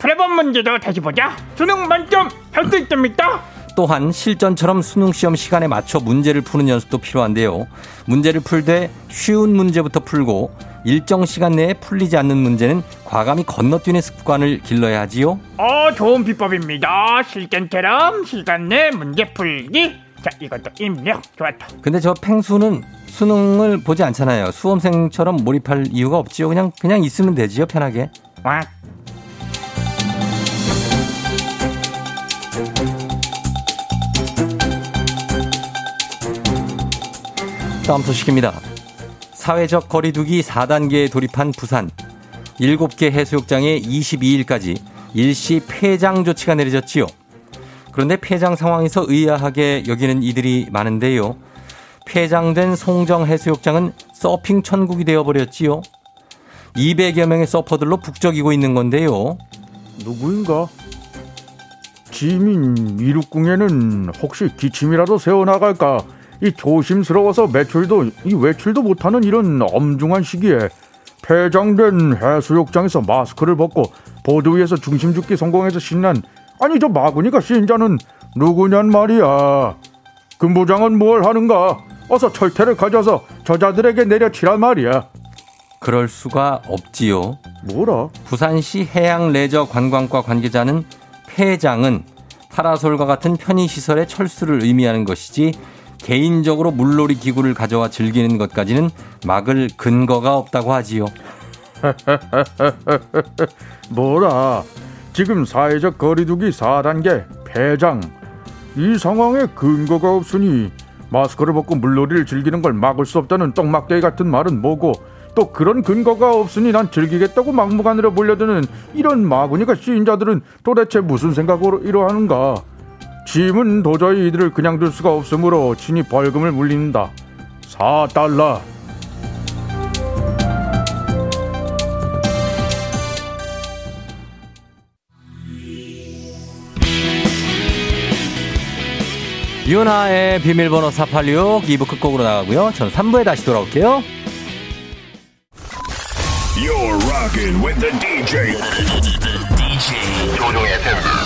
[SPEAKER 8] 프레본 문제도 다시 보자. 수능 만점 할 수 있답니다.
[SPEAKER 1] 또한 실전처럼 수능 시험 시간에 맞춰 문제를 푸는 연습도 필요한데요. 문제를 풀 때 쉬운 문제부터 풀고 일정 시간 내에 풀리지 않는 문제는 과감히 건너뛰는 습관을 길러야 하지요.
[SPEAKER 8] 어, 좋은 비법입니다. 실전처럼 시간 내 문제 풀기. 자, 이것도 입력 좋았다.
[SPEAKER 1] 근데 저 팽수는 수능을 보지 않잖아요. 수험생처럼 몰입할 이유가 없지요. 그냥 그냥 있으면 되지요, 편하게.
[SPEAKER 8] 와,
[SPEAKER 1] 다음 소식입니다. 사회적 거리두기 4단계에 돌입한 부산. 7개 해수욕장에 22일까지 일시 폐장 조치가 내려졌지요. 그런데 폐장 상황에서 의아하게 여기는 이들이 많은데요. 폐장된 송정 해수욕장은 서핑 천국이 되어버렸지요. 200여 명의 서퍼들로 북적이고 있는 건데요.
[SPEAKER 9] 누구인가? 지민 이륙궁에는 혹시 기침이라도 새어나갈까? 이 조심스러워서 매출도 이 외출도 못하는 이런 엄중한 시기에 폐장된 해수욕장에서 마스크를 벗고 보드 위에서 중심 죽기 성공해서 신난 아니 저 마구니가 신자는 누구냔 말이야. 금부장은 뭘 하는가? 어서 철퇴를 가져서 저자들에게 내려치란 말이야.
[SPEAKER 1] 그럴 수가 없지요.
[SPEAKER 9] 뭐라?
[SPEAKER 1] 부산시 해양레저관광과 관계자는 폐장은 파라솔과 같은 편의시설의 철수를 의미하는 것이지 개인적으로 물놀이 기구를 가져와 즐기는 것까지는 막을 근거가 없다고 하지요.
[SPEAKER 9] 뭐라? 지금 사회적 거리두기 4단계 폐장. 이 상황에 근거가 없으니 마스크를 벗고 물놀이를 즐기는 걸 막을 수 없다는 똥막대기 같은 말은 뭐고 또 그런 근거가 없으니 난 즐기겠다고 막무가내로 몰려드는 이런 마구니가 시인자들은 도대체 무슨 생각으로 이러하는가? 짐은 도저히 이들을 그냥 둘 수가 없으므로 친히 벌금을 물린다. 4달러.
[SPEAKER 1] 유나의 비밀번호 486 2부 끝곡으로 나가고요. 저는 3부에 다시 돌아올게요.
[SPEAKER 10] You're rocking with the DJ. DJ 조종의 FM.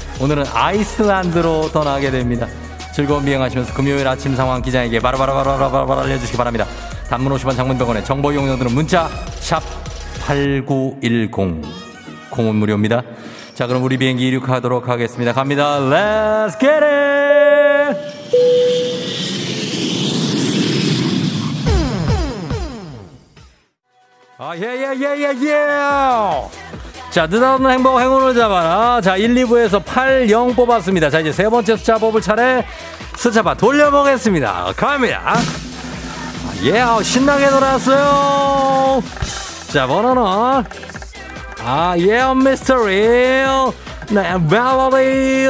[SPEAKER 1] 오늘은 아이슬란드로 떠나게 됩니다. 즐거운 비행하시면서 금요일 아침 상황 기장에게 바로바로바로바로 알려주시기 바랍니다. 단문 50원 장문병원에 정보 이용료들은 문자 샵 8910 공은 무료입니다. 자 그럼 우리 비행기 이륙하도록 하겠습니다. 갑니다. Let's get it! 아, 예, 예, 예, 예, 예! 자, 느닷없는 행복 행운을 잡아라. 자, 1, 2부에서 8, 0 뽑았습니다. 자, 이제 세 번째 숫자 뽑을 차례 숫자바 돌려보겠습니다. 갑니다. 아, 예, 신나게 놀았어요. 자, 번호는, 아, 예, 미스터리. 네, 멜로디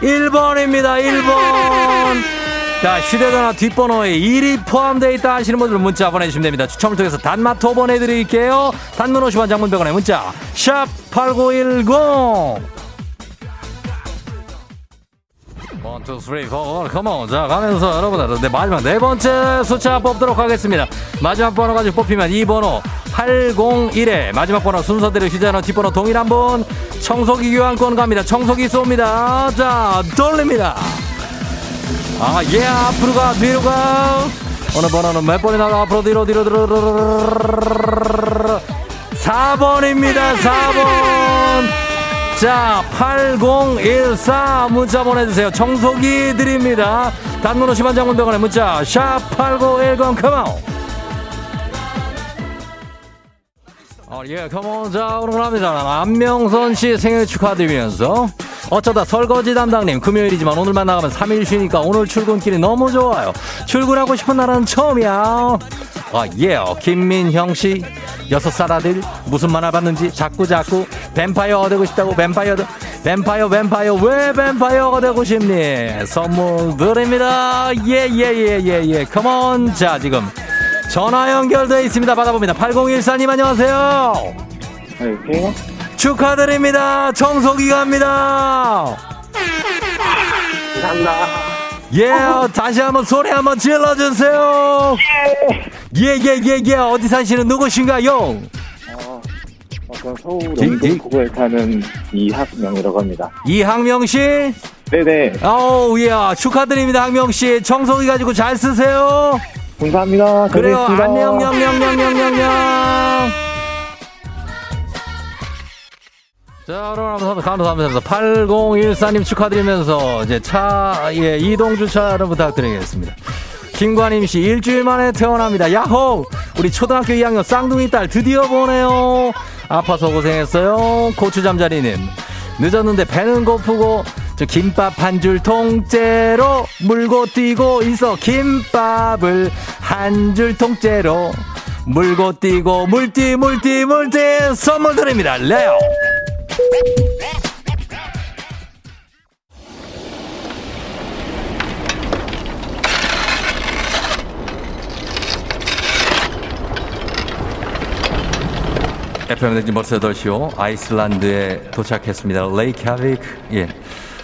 [SPEAKER 1] 1번입니다, 1번. 자, 휴대전화 뒷번호에 1이 포함되어 있다 하시는 분들 문자 보내주시면 됩니다. 추첨을 통해서 단마토 보내드릴게요. 단문 50원 장문병원에 문자 샵8910 1, 2, 3, 4, 컴온. 자, 가면서 여러분들, 네, 마지막 네 번째 숫자 뽑도록 하겠습니다. 마지막 번호 가지고 뽑히면 이 번호 801에 마지막 번호 순서대로 휴대전화 뒷번호 동일한 분 청소기 교환권 갑니다. 청소기 쏩니다. 자, 돌립니다. 아, 예, 앞으로 가, 뒤로 가. 어느 번호는 몇 번이 나가, 앞으로, 뒤로, 뒤로, 뒤로, 뒤로, 뒤로. 4번입니다, 4번. 자, 8014 문자 보내주세요. 청소기 드립니다. 단문 50원 장문병원에 문자, 샵8910, 컴온. 어, 예, 컴온. 자, 오늘 합니다. 안명선 씨 생일 축하드리면서. 어쩌다 설거지 담당님, 금요일이지만 오늘만 나가면 3일 쉬니까 오늘 출근길이 너무 좋아요. 출근하고 싶은 날은 처음이야. 아, 예, 김민형 씨. 여섯 살 아들, 무슨 만화 봤는지 자꾸 자꾸 뱀파이어가 되고 싶다고 뱀파이어, 뱀파이어, 뱀파이어, 왜 뱀파이어가 되고 싶니? 선물 드립니다. 예, 예, 예, 예, 예. 컴온. 자, 지금 전화 연결돼 있습니다. 받아봅니다. 8014님 안녕하세요.
[SPEAKER 11] 안녕하세요.
[SPEAKER 1] 축하드립니다. 청소기 갑니다.
[SPEAKER 11] 감사합니다.
[SPEAKER 1] 예, 다시 한번 소리 한번 질러주세요. 예, 예, 예, 예. 어디 사시는 누구신가요?
[SPEAKER 11] 어, 저 서울 영등포구에 사는 이학명이라고 합니다.
[SPEAKER 1] 이항명 씨?
[SPEAKER 11] 네네.
[SPEAKER 1] 아우, 예, 축하드립니다, 항명 씨. 청소기 가지고 잘 쓰세요.
[SPEAKER 11] 감사합니다.
[SPEAKER 1] 그래요. 안녕, 녕, 녕, 녕, 녕, 녕, 녕. 자, 그럼 감사합니다. 감사합니다. 8014님 축하드리면서 이제 차, 예, 이동 주차를 부탁드리겠습니다. 김관임 씨, 일주일 만에 태어납니다. 야호! 우리 초등학교 2학년 쌍둥이 딸 드디어 보네요. 아파서 고생했어요. 고추 잠자리님. 늦었는데 배는 고프고, 저 김밥 한 줄 통째로 물고 뛰고 있어. 김밥을 한 줄 통째로 물고 뛰고, 물띠, 물띠, 물띠 선물 드립니다. 레오! FM 대행진 벌써 8시오. 아이슬란드에 도착했습니다. 레이캬비크. 예.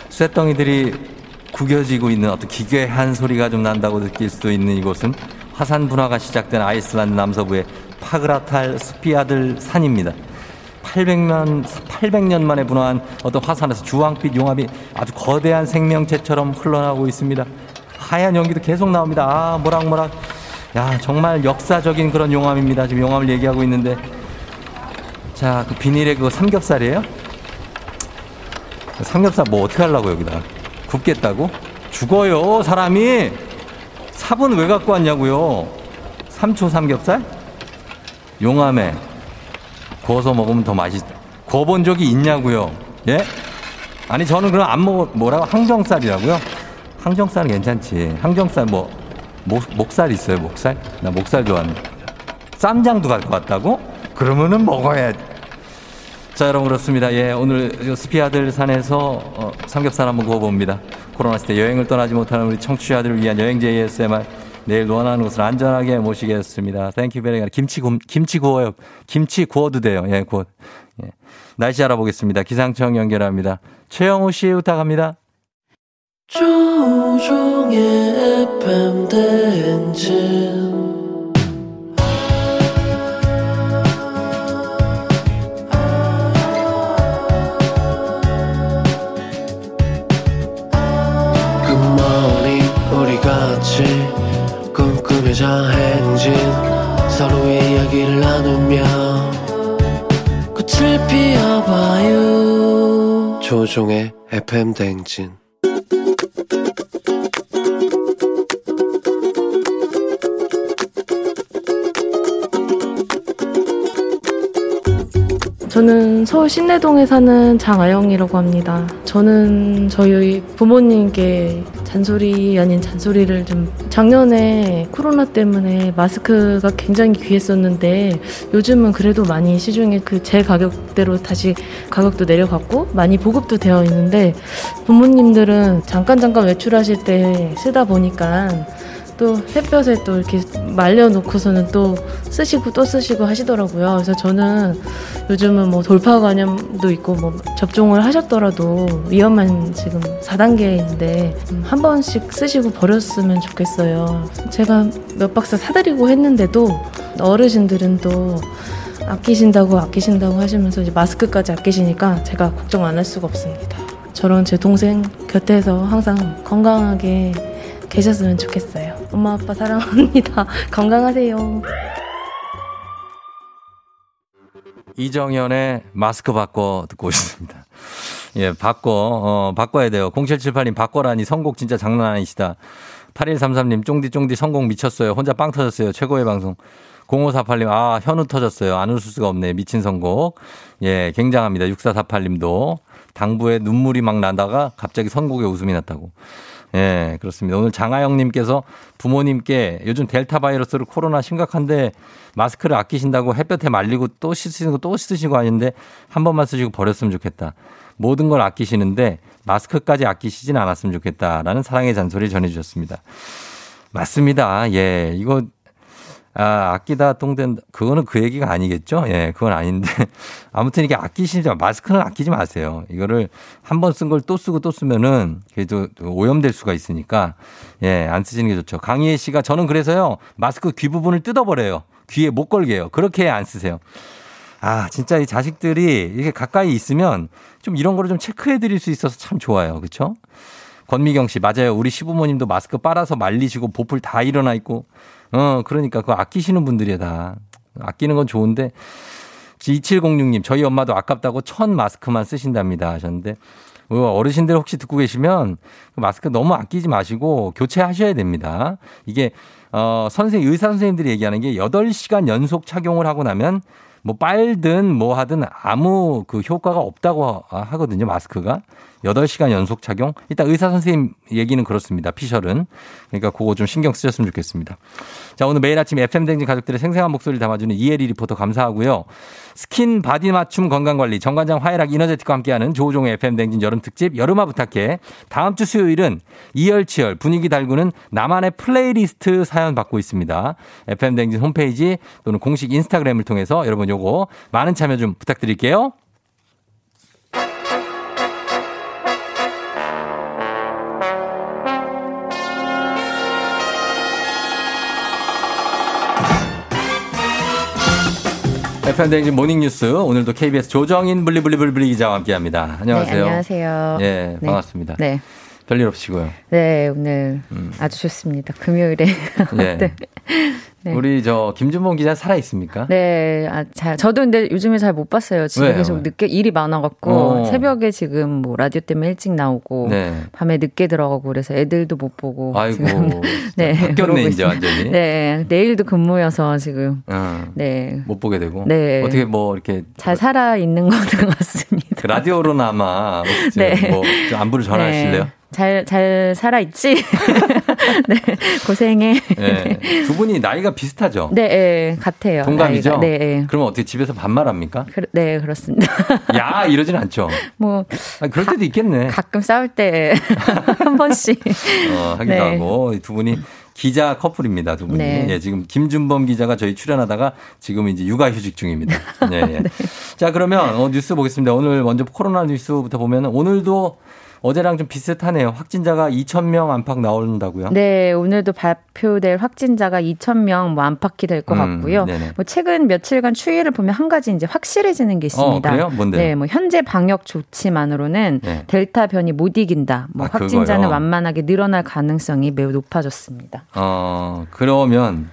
[SPEAKER 1] 쇳덩이들이 구겨지고 있는 어떤 기괴한 소리가 좀 난다고 느낄 수도 있는 이곳은 화산 분화가 시작된 아이슬란드 남서부의 파그라달스피아들 산입니다. 800년, 800년 만에 분화한 어떤 화산에서 주황빛 용암이 아주 거대한 생명체처럼 흘러나오고 있습니다. 하얀 연기도 계속 나옵니다. 아, 모락모락. 야, 정말 역사적인 그런 용암입니다. 지금 용암을 얘기하고 있는데 자, 그 비닐에 그거 삼겹살이에요? 삼겹살 뭐 어떻게 하려고 여기다? 굽겠다고? 죽어요, 사람이! 삽은 왜 갖고 왔냐고요? 삼초 삼겹살? 용암에 구워서 먹으면 더 맛있, 구워본 적이 있냐고요? 예? 아니, 저는 그럼 안 먹어, 뭐라고? 항정살이라고요? 항정살은 괜찮지. 항정살 뭐, 목, 목살 있어요, 목살? 나 목살 좋아하는데. 쌈장도 갖고 왔다고? 그러면은 먹어야 자, 여러분 그렇습니다. 예, 오늘 스피아들 산에서 어, 삼겹살 한번 구워봅니다. 코로나 시대 여행을 떠나지 못하는 우리 청취자들을 위한 여행제 ASMR 내일 원하는 곳을 안전하게 모시겠습니다. Thank you very가 김치 구, 김치 구워요. 김치 구워도 돼요. 예, 구워. 예. 날씨 알아보겠습니다. 기상청 연결합니다. 최영우 씨 부탁합니다.
[SPEAKER 12] 우리 같이 꿈꾸며자 행진 서로의 이야기를 나누며 꽃을 피워봐요 조종의 FM 대행진
[SPEAKER 13] 저는 서울 신내동에 사는 장아영이라고 합니다. 저는 저희 부모님께 잔소리 아닌 잔소리를 좀 작년에 코로나 때문에 마스크가 굉장히 귀했었는데 요즘은 그래도 많이 시중에 그 제 가격대로 다시 가격도 내려갔고 많이 보급도 되어 있는데 부모님들은 잠깐 잠깐 외출하실 때 쓰다 보니까 또 햇볕에 또 이렇게 말려놓고서는 또 쓰시고 또 쓰시고 하시더라고요. 그래서 저는 요즘은 뭐 돌파 감염도 있고 뭐 접종을 하셨더라도 위험한 지금 4단계인데 한 번씩 쓰시고 버렸으면 좋겠어요. 제가 몇 박스 사드리고 했는데도 어르신들은 또 아끼신다고 아끼신다고 하시면서 이제 마스크까지 아끼시니까 제가 걱정 안 할 수가 없습니다. 저런 제 동생 곁에서 항상 건강하게 계셨으면 좋겠어요. 엄마 아빠 사랑합니다. 건강하세요.
[SPEAKER 1] 이정현의 마스크 바꿔 듣고 있습니다. 예, 바꿔, 어, 바꿔야 돼요. 0778님 바꿔라니 선곡 진짜 장난 아니시다. 8133님 쫑디쫑디 선곡 미쳤어요. 혼자 빵 터졌어요. 최고의 방송. 0548님, 아, 현우 터졌어요. 안 웃을 수가 없네. 미친 선곡. 예, 굉장합니다. 6448님도. 당부에 눈물이 막 나다가 갑자기 선곡에 웃음이 났다고. 예, 그렇습니다. 오늘 장하영님께서 부모님께 요즘 델타 바이러스로 코로나 심각한데 마스크를 아끼신다고 햇볕에 말리고 또 씻으시고 또 씻으시고 하는데 한 번만 쓰시고 버렸으면 좋겠다. 모든 걸 아끼시는데 마스크까지 아끼시진 않았으면 좋겠다라는 사랑의 잔소리 전해주셨습니다. 맞습니다. 예, 이거 아, 아끼다 똥된다. 그거는 그 얘기가 아니겠죠? 예, 그건 아닌데. 아무튼 이게 아끼시지, 마스크는 아끼지 마세요. 이거를 한 번 쓴 걸 또 쓰고 또 쓰면은 그래도 오염될 수가 있으니까 예, 안 쓰시는 게 좋죠. 강희애 씨가 저는 그래서요, 마스크 귀 부분을 뜯어버려요. 귀에 못 걸게요. 그렇게 안 쓰세요. 아, 진짜 이 자식들이 이게 가까이 있으면 좀 이런 거를 좀 체크해 드릴 수 있어서 참 좋아요. 그쵸? 권미경 씨, 맞아요. 우리 시부모님도 마스크 빨아서 말리시고 보풀 다 일어나 있고 어, 그러니까 그거 아끼시는 분들이야 다. 아끼는 건 좋은데 2706님 저희 엄마도 아깝다고 천 마스크만 쓰신답니다 하셨는데 어, 어르신들 혹시 듣고 계시면 그 마스크 너무 아끼지 마시고 교체하셔야 됩니다. 이게 어 선생 의사 선생님들이 얘기하는 게 8시간 연속 착용을 하고 나면 뭐 빨든 뭐 하든 아무 그 효과가 없다고 하거든요, 마스크가. 8시간 연속 착용? 일단 의사 선생님 얘기는 그렇습니다. 피셜은. 그러니까 그거 좀 신경 쓰셨으면 좋겠습니다. 자, 오늘 매일 아침 FM대행진 가족들의 생생한 목소리를 담아주는 이혜리 리포터 감사하고요. skin body 맞춤 건강관리 정관장 화애락 이너제틱과 함께하는 조우종의 FM대행진 여름 특집 여름아 부탁해. 다음 주 수요일은 이열치열 분위기 달구는 나만의 플레이리스트 사연 받고 있습니다. FM대행진 홈페이지 또는 공식 인스타그램을 통해서 여러분 요거 많은 참여 좀 부탁드릴게요. FM대행진 모닝뉴스 오늘도 KBS 조정인 블리블리블리 기자와 함께합니다. 안녕하세요.
[SPEAKER 14] 네, 안녕하세요.
[SPEAKER 1] 예,
[SPEAKER 14] 네.
[SPEAKER 1] 반갑습니다.
[SPEAKER 14] 네.
[SPEAKER 1] 별일 없으시고요.
[SPEAKER 14] 네, 오늘 아주 좋습니다. 금요일에.
[SPEAKER 1] 예.
[SPEAKER 14] 네. 네.
[SPEAKER 1] 우리 저 김준범 기자 살아 있습니까?
[SPEAKER 14] 네, 아, 잘, 저도 근데 요즘에 잘 못 봤어요. 집에
[SPEAKER 1] 왜요?
[SPEAKER 14] 계속 늦게 일이 많아갖고,
[SPEAKER 1] 어.
[SPEAKER 14] 새벽에 지금 뭐 라디오 때문에 일찍 나오고,
[SPEAKER 1] 네.
[SPEAKER 14] 밤에 늦게 들어가고 그래서 애들도 못 보고.
[SPEAKER 1] 아이고.
[SPEAKER 14] 지금, 네.
[SPEAKER 1] 바뀌었네, 이제. 완전히.
[SPEAKER 14] 네, 내일도 근무여서 지금,
[SPEAKER 1] 어,
[SPEAKER 14] 네.
[SPEAKER 1] 못 보게 되고.
[SPEAKER 14] 네.
[SPEAKER 1] 어떻게 뭐 이렇게
[SPEAKER 14] 잘 살아 있는 것 같습니다.
[SPEAKER 1] 그 라디오로나마
[SPEAKER 14] 네.
[SPEAKER 1] 뭐 안부를 전하실래요?
[SPEAKER 14] 네. 잘, 잘 살아있지? 네, 고생해.
[SPEAKER 1] 네. 두 분이 나이가 비슷하죠?
[SPEAKER 14] 네, 예, 같아요.
[SPEAKER 1] 동갑이죠?
[SPEAKER 14] 나이가. 네, 예.
[SPEAKER 1] 그러면 어떻게 집에서 반말합니까?
[SPEAKER 14] 그, 네, 그렇습니다.
[SPEAKER 1] 야 이러진 않죠.
[SPEAKER 14] 뭐
[SPEAKER 1] 아, 그럴 때도 있겠네.
[SPEAKER 14] 가끔 싸울 때 한 번씩.
[SPEAKER 1] 어, 하기도
[SPEAKER 14] 네.
[SPEAKER 1] 하고 두 분이 기자 커플입니다. 두 분이.
[SPEAKER 14] 네.
[SPEAKER 1] 예, 지금 김준범 기자가 저희 출연하다가 지금 이제 육아휴직 중입니다. 예, 예. 자 그러면 어, 뉴스 보겠습니다. 오늘 먼저 코로나 뉴스부터 보면 오늘도 어제랑 좀 비슷하네요. 확진자가 2천 명 안팎 나온다고요?
[SPEAKER 14] 네, 오늘도 발표될 확진자가 2,000명 뭐 안팎이 될것
[SPEAKER 1] 음,
[SPEAKER 14] 같고요.
[SPEAKER 1] 네네.
[SPEAKER 14] 뭐 최근 며칠간 추이를 보면 한 가지 이제 확실해지는 게 있습니다.
[SPEAKER 1] 어, 그래요? 뭔데요?
[SPEAKER 14] 네, 뭐 현재 방역 조치만으로는
[SPEAKER 1] 네.
[SPEAKER 14] 델타 변이 못 이긴다. 뭐
[SPEAKER 1] 아,
[SPEAKER 14] 확진자는
[SPEAKER 1] 그거요?
[SPEAKER 14] 완만하게 늘어날 가능성이 매우 높아졌습니다.
[SPEAKER 1] 어 그러면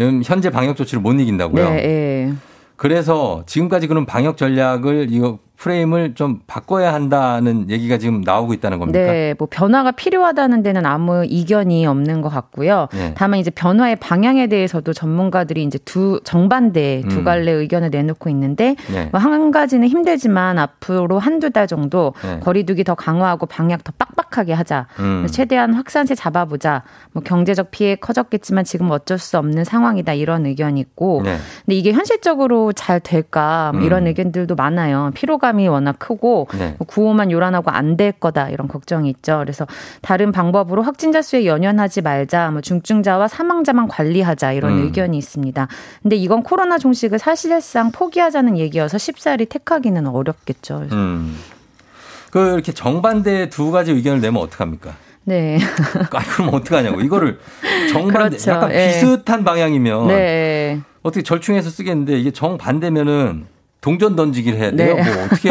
[SPEAKER 1] 음, 현재 방역 조치를 못 이긴다고요?
[SPEAKER 14] 네, 예.
[SPEAKER 1] 그래서 지금까지 그런 방역 전략을 이거 프레임을 좀 바꿔야 한다는 얘기가 지금 나오고 있다는 겁니까?
[SPEAKER 14] 네, 뭐 변화가 필요하다는 데는 아무 이견이 없는 것 같고요.
[SPEAKER 1] 네.
[SPEAKER 14] 다만 이제 변화의 방향에 대해서도 전문가들이 이제 두 정반대 두
[SPEAKER 1] 음.
[SPEAKER 14] 갈래 의견을 내놓고 있는데
[SPEAKER 1] 네.
[SPEAKER 14] 뭐한 가지는 힘들지만 앞으로 한두 달 정도
[SPEAKER 1] 네.
[SPEAKER 14] 거리두기 더 강화하고 방역 더 빡빡하게 하자.
[SPEAKER 1] 음.
[SPEAKER 14] 최대한 확산세 잡아보자. 뭐 경제적 피해 커졌겠지만 지금 어쩔 수 없는 상황이다 이런 의견이 있고.
[SPEAKER 1] 네.
[SPEAKER 14] 근데 이게 현실적으로 잘 될까 뭐 이런
[SPEAKER 1] 음.
[SPEAKER 14] 의견들도 많아요. 피로 감이 워낙 크고
[SPEAKER 1] 네.
[SPEAKER 14] 뭐 구호만 요란하고 안 될 거다 이런 걱정이 있죠. 그래서 다른 방법으로 확진자 수에 연연하지 말자, 뭐 중증자와 사망자만 관리하자 이런
[SPEAKER 1] 음.
[SPEAKER 14] 의견이 있습니다. 근데 이건 코로나 종식을 사실상 포기하자는 얘기여서 쉽사리 택하기는 어렵겠죠. 그래서
[SPEAKER 1] 음. 그 이렇게 정반대 두 가지 의견을 내면 어떡합니까?
[SPEAKER 14] 네.
[SPEAKER 1] 아, 그럼 어떡하냐고. 이거를 정반대
[SPEAKER 14] 그렇죠.
[SPEAKER 1] 약간
[SPEAKER 14] 예.
[SPEAKER 1] 비슷한 방향이면
[SPEAKER 14] 네.
[SPEAKER 1] 어떻게 절충해서 쓰겠는데 이게 정반대면은 동전 던지기를 해야 돼요.
[SPEAKER 14] 네.
[SPEAKER 1] 뭐 어떻게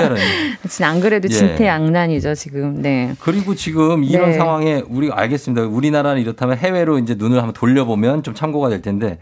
[SPEAKER 14] 진짜 안 그래도
[SPEAKER 1] 예.
[SPEAKER 14] 진퇴양난이죠 지금. 네.
[SPEAKER 1] 그리고 지금 이런
[SPEAKER 14] 네.
[SPEAKER 1] 상황에 우리가 알겠습니다. 우리나라는 이렇다면 해외로 이제 눈을 한번 돌려보면 좀 참고가 될 텐데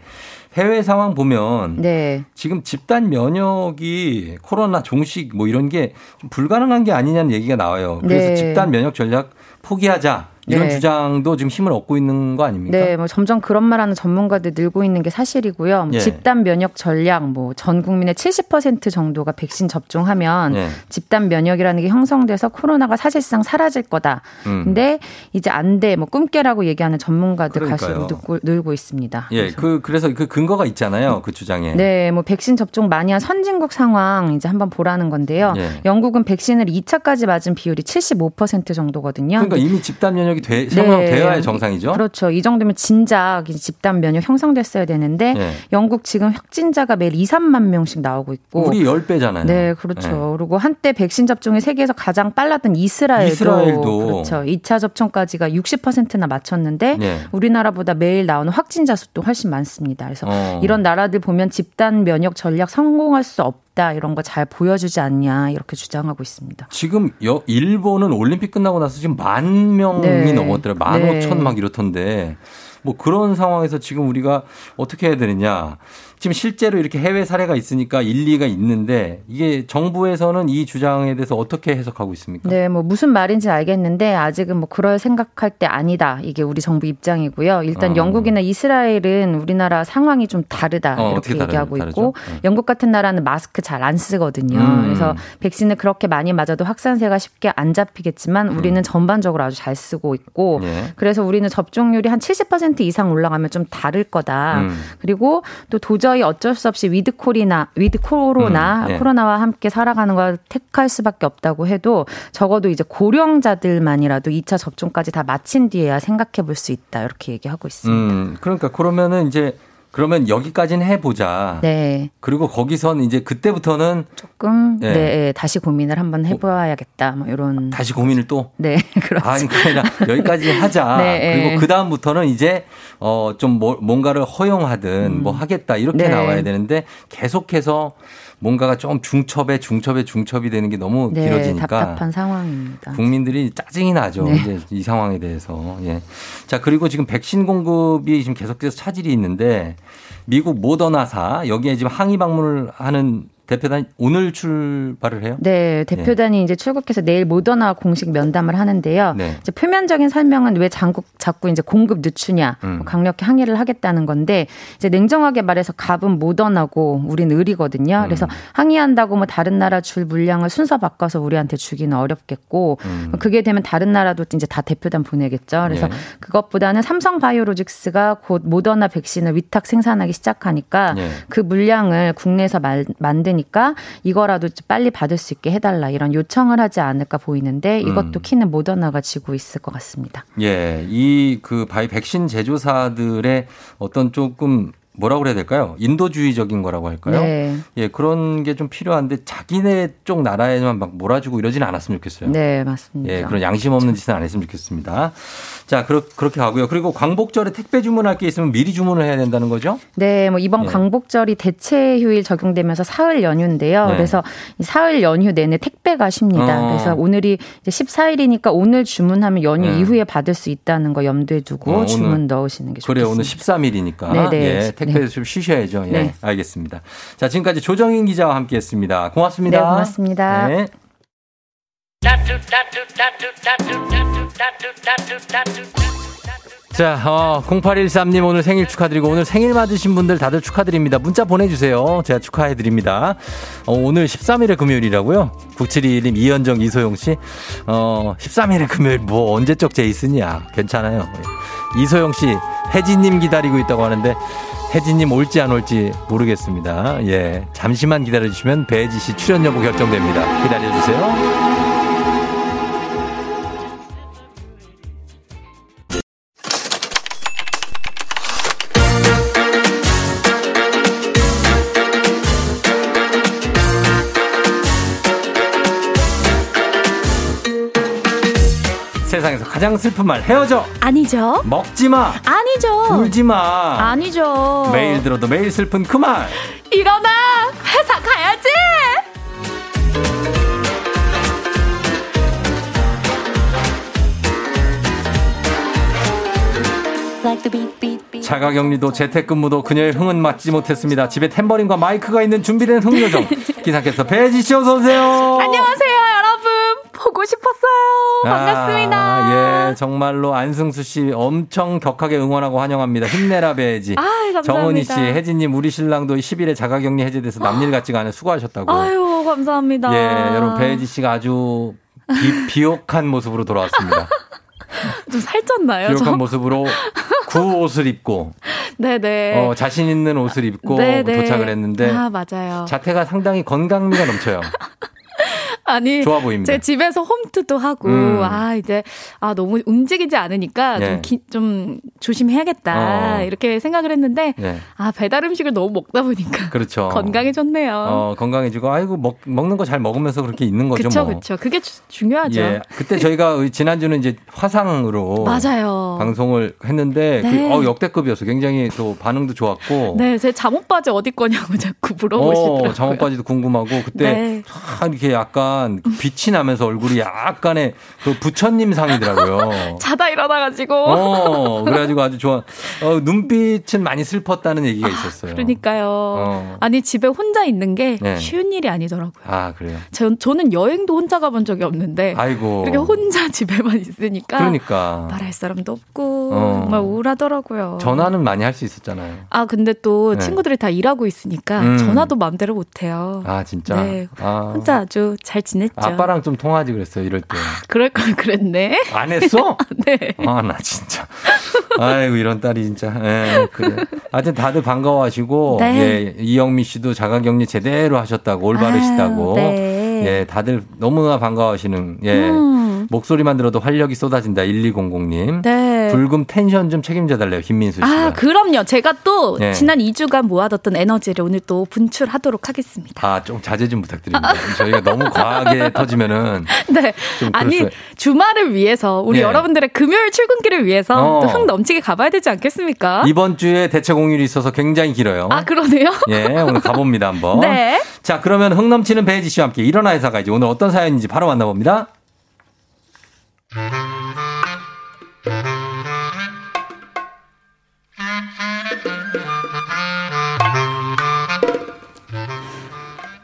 [SPEAKER 1] 해외 상황 보면
[SPEAKER 14] 네.
[SPEAKER 1] 지금 집단 면역이 코로나 종식 뭐 이런 게좀 불가능한 게 아니냐는 얘기가 나와요. 그래서
[SPEAKER 14] 네.
[SPEAKER 1] 집단 면역 전략 포기하자 이런
[SPEAKER 14] 네.
[SPEAKER 1] 주장도 지금 힘을 얻고 있는 거 아닙니까?
[SPEAKER 14] 네, 뭐 점점 그런 말하는 전문가들 늘고 있는 게 사실이고요. 뭐
[SPEAKER 1] 예.
[SPEAKER 14] 집단 면역 전략, 뭐 전 국민의 70% 정도가 백신 접종하면
[SPEAKER 1] 네.
[SPEAKER 14] 집단 면역이라는 게 형성돼서 코로나가 사실상 사라질 거다.
[SPEAKER 1] 음.
[SPEAKER 14] 근데 이제 안 돼, 뭐 꿈깨라고 얘기하는 전문가들
[SPEAKER 1] 그러니까요.
[SPEAKER 14] 갈수록 늘고, 늘고 있습니다.
[SPEAKER 1] 예, 그 그래서 그 근거가 있잖아요. 그 주장에.
[SPEAKER 14] 네, 뭐 백신 접종 많이 한 선진국 상황 이제 한번 보라는 건데요.
[SPEAKER 1] 예.
[SPEAKER 14] 영국은 백신을 2차까지 맞은 비율이 75% 정도거든요.
[SPEAKER 1] 그러니까 이미 집단 면역 이 돼,
[SPEAKER 14] 네.
[SPEAKER 1] 형성되어야 정상이죠.
[SPEAKER 14] 그렇죠. 이 정도면 진작 집단 면역 형성됐어야 되는데
[SPEAKER 1] 예.
[SPEAKER 14] 영국 지금 확진자가 매일 2, 3만 명씩 나오고 있고
[SPEAKER 1] 우리 10배잖아요.
[SPEAKER 14] 네, 그렇죠.
[SPEAKER 1] 예.
[SPEAKER 14] 그리고 한때 백신 접종이 세계에서 가장 빨랐던 이스라엘도,
[SPEAKER 1] 이스라엘도.
[SPEAKER 14] 그렇죠. 2차 접종까지가 60%나 맞췄는데
[SPEAKER 1] 예.
[SPEAKER 14] 우리나라보다 매일 나오는 확진자 수도 훨씬 많습니다. 그래서
[SPEAKER 1] 어.
[SPEAKER 14] 이런 나라들 보면 집단 면역 전략 성공할 수 없 다 이런 거 잘 보여주지 않냐 이렇게 주장하고 있습니다.
[SPEAKER 1] 지금 여, 일본은 올림픽 끝나고 나서 지금 만 명이
[SPEAKER 14] 네.
[SPEAKER 1] 넘었더라고요. 만
[SPEAKER 14] 네.
[SPEAKER 1] 오천 막 이렇던데. 뭐 그런 상황에서 지금 우리가 어떻게 해야 되느냐. 지금 실제로 이렇게 해외 사례가 있으니까 일리가 있는데 이게 정부에서는 이 주장에 대해서 어떻게 해석하고 있습니까?
[SPEAKER 14] 네, 뭐 무슨 말인지 알겠는데 아직은 뭐 그럴 생각할 때 아니다. 이게 우리 정부 입장이고요. 일단
[SPEAKER 1] 어.
[SPEAKER 14] 영국이나 이스라엘은 우리나라 상황이 좀 다르다
[SPEAKER 1] 어,
[SPEAKER 14] 이렇게 얘기하고
[SPEAKER 1] 다르죠?
[SPEAKER 14] 있고
[SPEAKER 1] 네.
[SPEAKER 14] 영국 같은 나라는 마스크 잘 안 쓰거든요.
[SPEAKER 1] 음.
[SPEAKER 14] 그래서 백신을 그렇게 많이 맞아도 확산세가 쉽게 안 잡히겠지만 우리는 전반적으로 아주 잘 쓰고 있고
[SPEAKER 1] 음. 예.
[SPEAKER 14] 그래서 우리는 접종률이 한 70% 이상 올라가면 좀 다를 거다.
[SPEAKER 1] 음.
[SPEAKER 14] 그리고 또 도저히 어쩔 수 없이 with 코리나 with 코로나
[SPEAKER 1] 음, 예.
[SPEAKER 14] 코로나와 함께 살아가는 걸 택할 수밖에 없다고 해도 적어도 이제 고령자들만이라도 2차 접종까지 다 마친 뒤에야 생각해 볼 수 있다 이렇게 얘기하고 있습니다.
[SPEAKER 1] 음, 그러니까 그러면은 이제 그러면 여기까지는 해보자.
[SPEAKER 14] 네,
[SPEAKER 1] 그리고 거기선 이제 그때부터는
[SPEAKER 14] 조금
[SPEAKER 1] 예.
[SPEAKER 14] 네, 예, 다시 고민을 한번 해봐야겠다. 뭐 이런
[SPEAKER 1] 다시 고민을 또
[SPEAKER 14] 네 그렇죠.
[SPEAKER 1] 아니 그러니까 여기까지 하자.
[SPEAKER 14] 네,
[SPEAKER 1] 그리고
[SPEAKER 14] 예.
[SPEAKER 1] 그 다음부터는 이제 어좀 뭐, 뭔가를 허용하든 뭐 하겠다 이렇게
[SPEAKER 14] 네.
[SPEAKER 1] 나와야 되는데 계속해서 뭔가가 좀 중첩에 중첩에 중첩이 되는 게 너무
[SPEAKER 14] 네,
[SPEAKER 1] 길어지니까
[SPEAKER 14] 답답한 상황입니다.
[SPEAKER 1] 국민들이 짜증이 나죠.
[SPEAKER 14] 네.
[SPEAKER 1] 이제 이 상황에 대해서. 예. 자, 그리고 지금 백신 공급이 지금 계속해서 차질이 있는데 미국 모더나사 여기에 지금 항의 방문을 하는 대표단 오늘 출발을 해요?
[SPEAKER 14] 네, 대표단이 이제 출국해서 내일 모더나 공식 면담을 하는데요.
[SPEAKER 1] 네.
[SPEAKER 14] 이제 표면적인 설명은 왜 장국 자꾸 이제 공급 늦추냐,
[SPEAKER 1] 음.
[SPEAKER 14] 뭐 강력히 항의를 하겠다는 건데 이제 냉정하게 말해서 갑은 모더나고 우린 을이거든요.
[SPEAKER 1] 음.
[SPEAKER 14] 그래서 항의한다고 뭐 다른 나라 줄 물량을 순서 바꿔서 우리한테 주기는 어렵겠고
[SPEAKER 1] 음.
[SPEAKER 14] 그게 되면 다른 나라도 이제 다 대표단 보내겠죠. 그래서
[SPEAKER 1] 예.
[SPEAKER 14] 그것보다는 삼성 바이오로직스가 곧 모더나 백신을 위탁 생산하기 시작하니까
[SPEAKER 1] 예.
[SPEAKER 14] 그 물량을 국내에서 말, 만 드니까 이거라도 빨리 받을 수 있게 해달라 이런 요청을 하지 않을까 보이는데 이것도
[SPEAKER 1] 음.
[SPEAKER 14] 키는 모더나가 지고 있을 것 같습니다.
[SPEAKER 1] 예, 이 그 바이 백신 제조사들의 어떤 조금 뭐라고 그래야 될까요? 인도주의적인 거라고 할까요?
[SPEAKER 14] 네.
[SPEAKER 1] 예, 그런 게 좀 필요한데 자기네 쪽 나라에만 막 몰아주고 이러지는 않았으면 좋겠어요.
[SPEAKER 14] 네, 맞습니다.
[SPEAKER 1] 예, 그런 양심 없는 짓은 안 했으면 좋겠습니다. 자, 그렇, 그렇게 가고요. 그리고 광복절에 택배 주문할 게 있으면 미리 주문을 해야 된다는 거죠?
[SPEAKER 14] 네, 뭐 이번
[SPEAKER 1] 예.
[SPEAKER 14] 광복절이 대체 휴일 적용되면서 사흘 연휴인데요.
[SPEAKER 1] 네.
[SPEAKER 14] 그래서 이 사흘 연휴 내내 택배가 쉽니다.
[SPEAKER 1] 어.
[SPEAKER 14] 그래서 오늘이 이제 14일이니까 오늘 주문하면 연휴
[SPEAKER 1] 네.
[SPEAKER 14] 이후에 받을 수 있다는 거 염두에 두고
[SPEAKER 1] 어, 오늘-
[SPEAKER 14] 주문 넣으시는 게 좋겠습니다.
[SPEAKER 1] 그래요. 오늘 13일이니까.
[SPEAKER 14] 네 네.
[SPEAKER 1] 예, 택배 좀 쉬셔야죠. 예,
[SPEAKER 14] 네.
[SPEAKER 1] 알겠습니다. 자, 지금까지 조정인 기자와 함께 했습니다. 고맙습니다.
[SPEAKER 14] 네, 고맙습니다.
[SPEAKER 1] 네. 자, 어, 0813님 오늘 생일 축하드리고 오늘 생일 맞으신 분들 다들 축하드립니다. 문자 보내주세요. 제가 축하해드립니다. 어, 오늘 13일의 금요일이라고요? 9721님, 이현정, 이소영 씨. 어, 13일의 금요일 뭐 언제적 제이슨이야. 괜찮아요. 이소영 씨, 혜진님 기다리고 있다고 하는데 혜진님 올지 안 올지 모르겠습니다. 예. 잠시만 기다려주시면 배혜지 씨 출연 여부 결정됩니다. 기다려주세요. 가장 슬픈 말 헤어져
[SPEAKER 15] 아니죠.
[SPEAKER 1] 먹지 마
[SPEAKER 15] 아니죠.
[SPEAKER 1] 울지 마
[SPEAKER 15] 아니죠.
[SPEAKER 1] 매일 들어도 매일 슬픈 그 말
[SPEAKER 15] 일어나 회사 가야지.
[SPEAKER 1] 자가격리도 재택근무도 그녀의 흥은 맞지 못했습니다. 집에 탬버린과 마이크가 있는 준비된 흥요정 기상캐스터 배지 씨 어서 오세요.
[SPEAKER 15] 안녕하세요. 보고 싶었어요. 반갑습니다.
[SPEAKER 1] 아, 예, 정말로 안승수 씨 엄청 격하게 응원하고 환영합니다. 힘내라 배지.
[SPEAKER 15] 감사합니다.
[SPEAKER 1] 정은희 씨, 혜진님 우리 신랑도 10일에 자가격리 해제돼서 남일 같지가 않아 수고하셨다고.
[SPEAKER 15] 아유, 감사합니다.
[SPEAKER 1] 예, 여러분 배지 씨가 아주 비, 비옥한 모습으로 돌아왔습니다.
[SPEAKER 15] 좀 살쪘나요?
[SPEAKER 1] 비옥한
[SPEAKER 15] 저?
[SPEAKER 1] 모습으로 구 옷을 입고
[SPEAKER 15] 네네.
[SPEAKER 1] 어, 자신 있는 옷을 입고
[SPEAKER 15] 네네.
[SPEAKER 1] 도착을 했는데
[SPEAKER 15] 아, 맞아요.
[SPEAKER 1] 자태가 상당히 건강미가 넘쳐요.
[SPEAKER 15] 아니,
[SPEAKER 1] 좋아 보입니다.
[SPEAKER 15] 제 집에서 홈트도 하고,
[SPEAKER 1] 음.
[SPEAKER 15] 아, 이제, 아, 너무 움직이지 않으니까
[SPEAKER 1] 네.
[SPEAKER 15] 좀, 기- 좀 조심해야겠다.
[SPEAKER 1] 어.
[SPEAKER 15] 이렇게 생각을 했는데,
[SPEAKER 1] 네.
[SPEAKER 15] 아, 배달 음식을 너무 먹다 보니까.
[SPEAKER 1] 그렇죠.
[SPEAKER 15] 건강해졌네요.
[SPEAKER 1] 어, 건강해지고 아이고 먹, 먹는 거 잘 먹으면서 그렇게 있는 거죠
[SPEAKER 15] 그쵸,
[SPEAKER 1] 뭐.
[SPEAKER 15] 그쵸. 그게 주- 중요하죠.
[SPEAKER 1] 예. 그때 저희가 지난주는 이제 화상으로
[SPEAKER 15] 맞아요.
[SPEAKER 1] 방송을 했는데
[SPEAKER 15] 네.
[SPEAKER 1] 그, 어, 역대급이었어. 굉장히 또 반응도 좋았고.
[SPEAKER 15] 네, 제 잠옷 바지 어디 거냐고 자꾸 물어보시더라고요.
[SPEAKER 1] 어, 잠옷 바지도 궁금하고 그때
[SPEAKER 15] 네.
[SPEAKER 1] 참 이렇게 약간 그 빛이 나면서 얼굴이 약간의 그 부처님 상이더라고요.
[SPEAKER 15] 자다 일어나가지고.
[SPEAKER 1] 어, 그래가지고 아주 좋아. 어, 눈빛은 많이 슬펐다는 얘기가 있었어요.
[SPEAKER 15] 그러니까요.
[SPEAKER 1] 어.
[SPEAKER 15] 아니, 집에 혼자 있는 게
[SPEAKER 1] 네.
[SPEAKER 15] 쉬운 일이 아니더라고요.
[SPEAKER 1] 아, 그래요.
[SPEAKER 15] 저, 저는 여행도 혼자 가본 적이 없는데.
[SPEAKER 1] 아이고.
[SPEAKER 15] 이렇게 혼자 집에만 있으니까.
[SPEAKER 1] 그러니까.
[SPEAKER 15] 말할 사람도 없고.
[SPEAKER 1] 어.
[SPEAKER 15] 정말 우울하더라고요.
[SPEAKER 1] 전화는 많이 할 수 있었잖아요.
[SPEAKER 15] 아, 근데 또
[SPEAKER 1] 네.
[SPEAKER 15] 친구들이 다 일하고 있으니까
[SPEAKER 1] 음.
[SPEAKER 15] 전화도 마음대로 못해요.
[SPEAKER 1] 아, 진짜?
[SPEAKER 15] 네.
[SPEAKER 1] 아.
[SPEAKER 15] 혼자 아주 잘 지냈죠.
[SPEAKER 1] 아빠랑 좀 통화하지 그랬어요, 이럴 때.
[SPEAKER 15] 그럴 걸 그랬네.
[SPEAKER 1] 안 했어?
[SPEAKER 15] 네.
[SPEAKER 1] 아, 나 진짜. 아이고, 이런 딸이 진짜. 예, 그래. 하여튼 다들 반가워하시고,
[SPEAKER 15] 네.
[SPEAKER 1] 예, 이영미 씨도 자가격리 제대로 하셨다고, 올바르시다고.
[SPEAKER 15] 아유, 네.
[SPEAKER 1] 예, 다들 너무나 반가워하시는, 예.
[SPEAKER 15] 음.
[SPEAKER 14] 음.
[SPEAKER 1] 목소리만 들어도 활력이 쏟아진다. 1200님.
[SPEAKER 14] 네.
[SPEAKER 1] 불금 텐션 좀 책임져 달래요. 김민수 씨가.
[SPEAKER 15] 아, 그럼요. 제가 또
[SPEAKER 1] 네.
[SPEAKER 15] 지난 2주간 모아뒀던 에너지를 오늘 또 분출하도록 하겠습니다.
[SPEAKER 1] 아, 좀 자제 좀 부탁드립니다. 저희가 너무 과하게 터지면은
[SPEAKER 15] 네.
[SPEAKER 1] 좀
[SPEAKER 15] 아니. 주말을 위해서, 우리
[SPEAKER 1] 예.
[SPEAKER 15] 여러분들의 금요일 출근길을 위해서
[SPEAKER 1] 어.
[SPEAKER 15] 또흥 넘치게 가봐야 되지 않겠습니까?
[SPEAKER 1] 이번 주에 대체 공휴일이 있어서 굉장히 길어요.
[SPEAKER 15] 아, 그러네요?
[SPEAKER 1] 예, 오늘 가봅니다, 한번.
[SPEAKER 15] 네.
[SPEAKER 1] 자, 그러면 흥 넘치는 배지 씨와 함께 일어나 회사 가야지. 오늘 어떤 사연인지 바로 만나봅니다.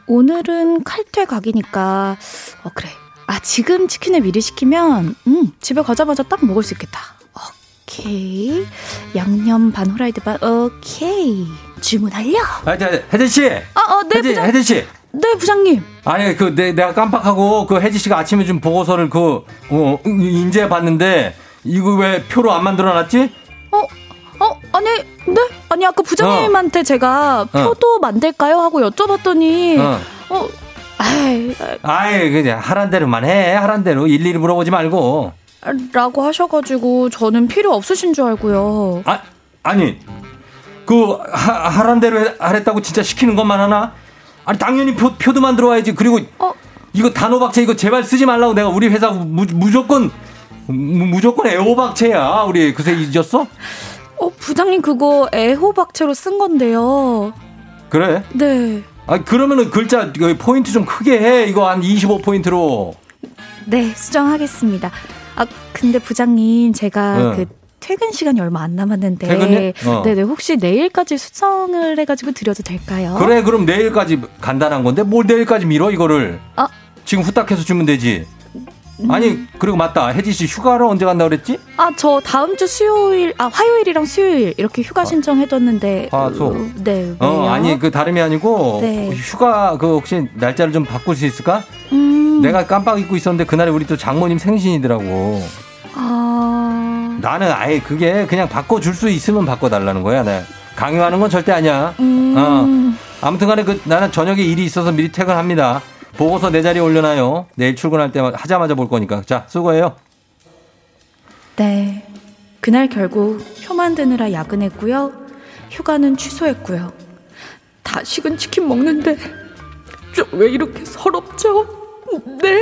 [SPEAKER 15] 오늘은 칼퇴 각이니까, 어, 그래. 아, 지금 치킨을 미리 시키면, 음, 집에 가자마자 딱 먹을 수 있겠다. 오케이. 양념 반 후라이드 반, 오케이. 주문하려.
[SPEAKER 1] 아, 자, 혜진 씨.
[SPEAKER 15] 어, 어, 네,
[SPEAKER 1] 혜진. 혜진 씨.
[SPEAKER 15] 네, 부장님.
[SPEAKER 1] 아니, 그, 내, 내가 깜빡하고, 그, 혜지 씨가 아침에 준 보고서를 그, 어, 인쇄해 봤는데, 이거 왜 표로 안 만들어 놨지?
[SPEAKER 15] 어, 아니, 네? 아니, 아까 부장님한테 제가 표도 만들까요? 하고 여쭤봤더니,
[SPEAKER 1] 어.
[SPEAKER 15] 어, 아이,
[SPEAKER 1] 아이, 그냥 하란 대로만 해. 하란 대로. 일일이 물어보지 말고.
[SPEAKER 15] 라고 하셔가지고, 저는 필요 없으신 줄 알고요.
[SPEAKER 1] 아, 아니, 그, 하, 하란 대로 해- 하랬다고 진짜 시키는 것만 하나? 아니, 당연히 표, 표도 만 들어 와야지. 그리고, 이거 단호박채 이거 제발 쓰지 말라고 내가 우리 회사 무, 무조건, 무, 무조건 애호박채야. 우리 그새 잊었어?
[SPEAKER 15] 어, 부장님 그거 애호박채로 쓴 건데요.
[SPEAKER 1] 그래?
[SPEAKER 15] 네.
[SPEAKER 1] 아, 그러면은 글자, 그 포인트 좀 크게 해. 이거 한 25 포인트로.
[SPEAKER 15] 네, 수정하겠습니다. 아, 근데 부장님, 제가
[SPEAKER 1] 응.
[SPEAKER 15] 그 퇴근 시간이 얼마 안 남았는데.
[SPEAKER 1] 퇴근이요? 어.
[SPEAKER 15] 네네, 혹시 내일까지 수정을 해가지고 드려도 될까요?
[SPEAKER 1] 그래, 그럼 내일까지 간단한 건데, 뭘 내일까지 미뤄, 이거를.
[SPEAKER 15] 아.
[SPEAKER 1] 지금 후딱 해서 주면 되지.
[SPEAKER 15] 음.
[SPEAKER 1] 아니, 그리고 맞다. 혜지 씨 휴가를 언제 간다 그랬지?
[SPEAKER 15] 아, 저 다음 주 수요일, 아, 화요일이랑 수요일 이렇게 휴가 신청해뒀는데.
[SPEAKER 1] 화, 수.
[SPEAKER 15] 어, 네,
[SPEAKER 1] 어,
[SPEAKER 15] 왜요?
[SPEAKER 1] 아니, 그 다름이 아니고,
[SPEAKER 15] 네.
[SPEAKER 1] 휴가, 그 혹시 날짜를 좀 바꿀 수 있을까?
[SPEAKER 15] 음,
[SPEAKER 1] 내가 깜빡 잊고 있었는데, 그날에 우리 또 장모님 생신이더라고.
[SPEAKER 15] 아,
[SPEAKER 1] 나는 아예 그게 그냥 바꿔줄 수 있으면 바꿔달라는 거야. 내 강요하는 건 절대 아니야.
[SPEAKER 15] 음.
[SPEAKER 1] 어. 아무튼 간에 그, 나는 저녁에 일이 있어서 미리 퇴근합니다. 보고서 내 자리에 올려놔요. 내일 출근할 때 하자마자 볼 거니까. 자, 수고해요.
[SPEAKER 15] 네. 그날 결국 표 만드느라 야근했고요. 휴가는 취소했고요. 다 식은 치킨 먹는데 좀 왜 이렇게 서럽죠? 네.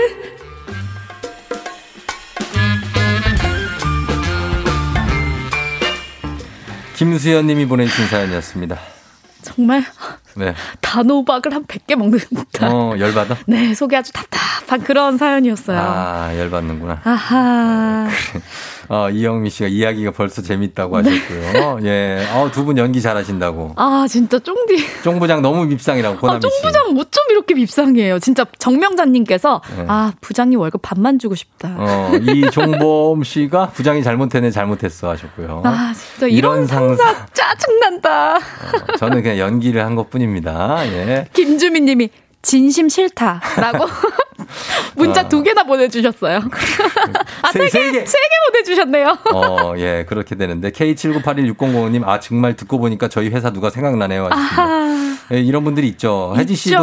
[SPEAKER 1] 김수현 님이 보내주신 사연이었습니다.
[SPEAKER 15] 정말
[SPEAKER 1] 네.
[SPEAKER 15] 단호박을 한 100개 먹는 듯한
[SPEAKER 1] 어, 열받아?
[SPEAKER 15] 네, 속이 아주 답답한 그런 사연이었어요.
[SPEAKER 1] 아, 열받는구나.
[SPEAKER 15] 아하.
[SPEAKER 1] 어, 이영미 씨가 이야기가 벌써 재밌다고 하셨고요. 예. 어, 두 분 연기 잘하신다고.
[SPEAKER 15] 아, 진짜 쫑디.
[SPEAKER 1] 쫑부장 너무 밉상이라고,
[SPEAKER 15] 아,
[SPEAKER 1] 고남이 씨.
[SPEAKER 15] 쫑부장 뭐 좀 이렇게 밉상이에요. 진짜 정명자님께서
[SPEAKER 1] 네.
[SPEAKER 15] 아, 부장님 월급 반만 주고 싶다.
[SPEAKER 1] 어, 이종범 씨가 부장이 잘못했네, 잘못했어 하셨고요.
[SPEAKER 15] 아, 진짜 이런, 상사 짜증난다.
[SPEAKER 1] 어, 저는 그냥 연기를 한것 뿐 입니다. 예.
[SPEAKER 15] 김주민 님이 진심 싫다라고 문자
[SPEAKER 1] 어.
[SPEAKER 15] 두 개나 보내주셨어요. 아,
[SPEAKER 1] 세-
[SPEAKER 15] 세 개,
[SPEAKER 1] 세 개.
[SPEAKER 15] 세 개 보내주셨네요.
[SPEAKER 1] 어, 예, 그렇게 되는데. K79816005님, 아, 정말 듣고 보니까 저희 회사 누가 생각나네요. 하셨습니다.
[SPEAKER 15] 아하.
[SPEAKER 1] 예, 이런 분들이 있죠. 혜지 씨도.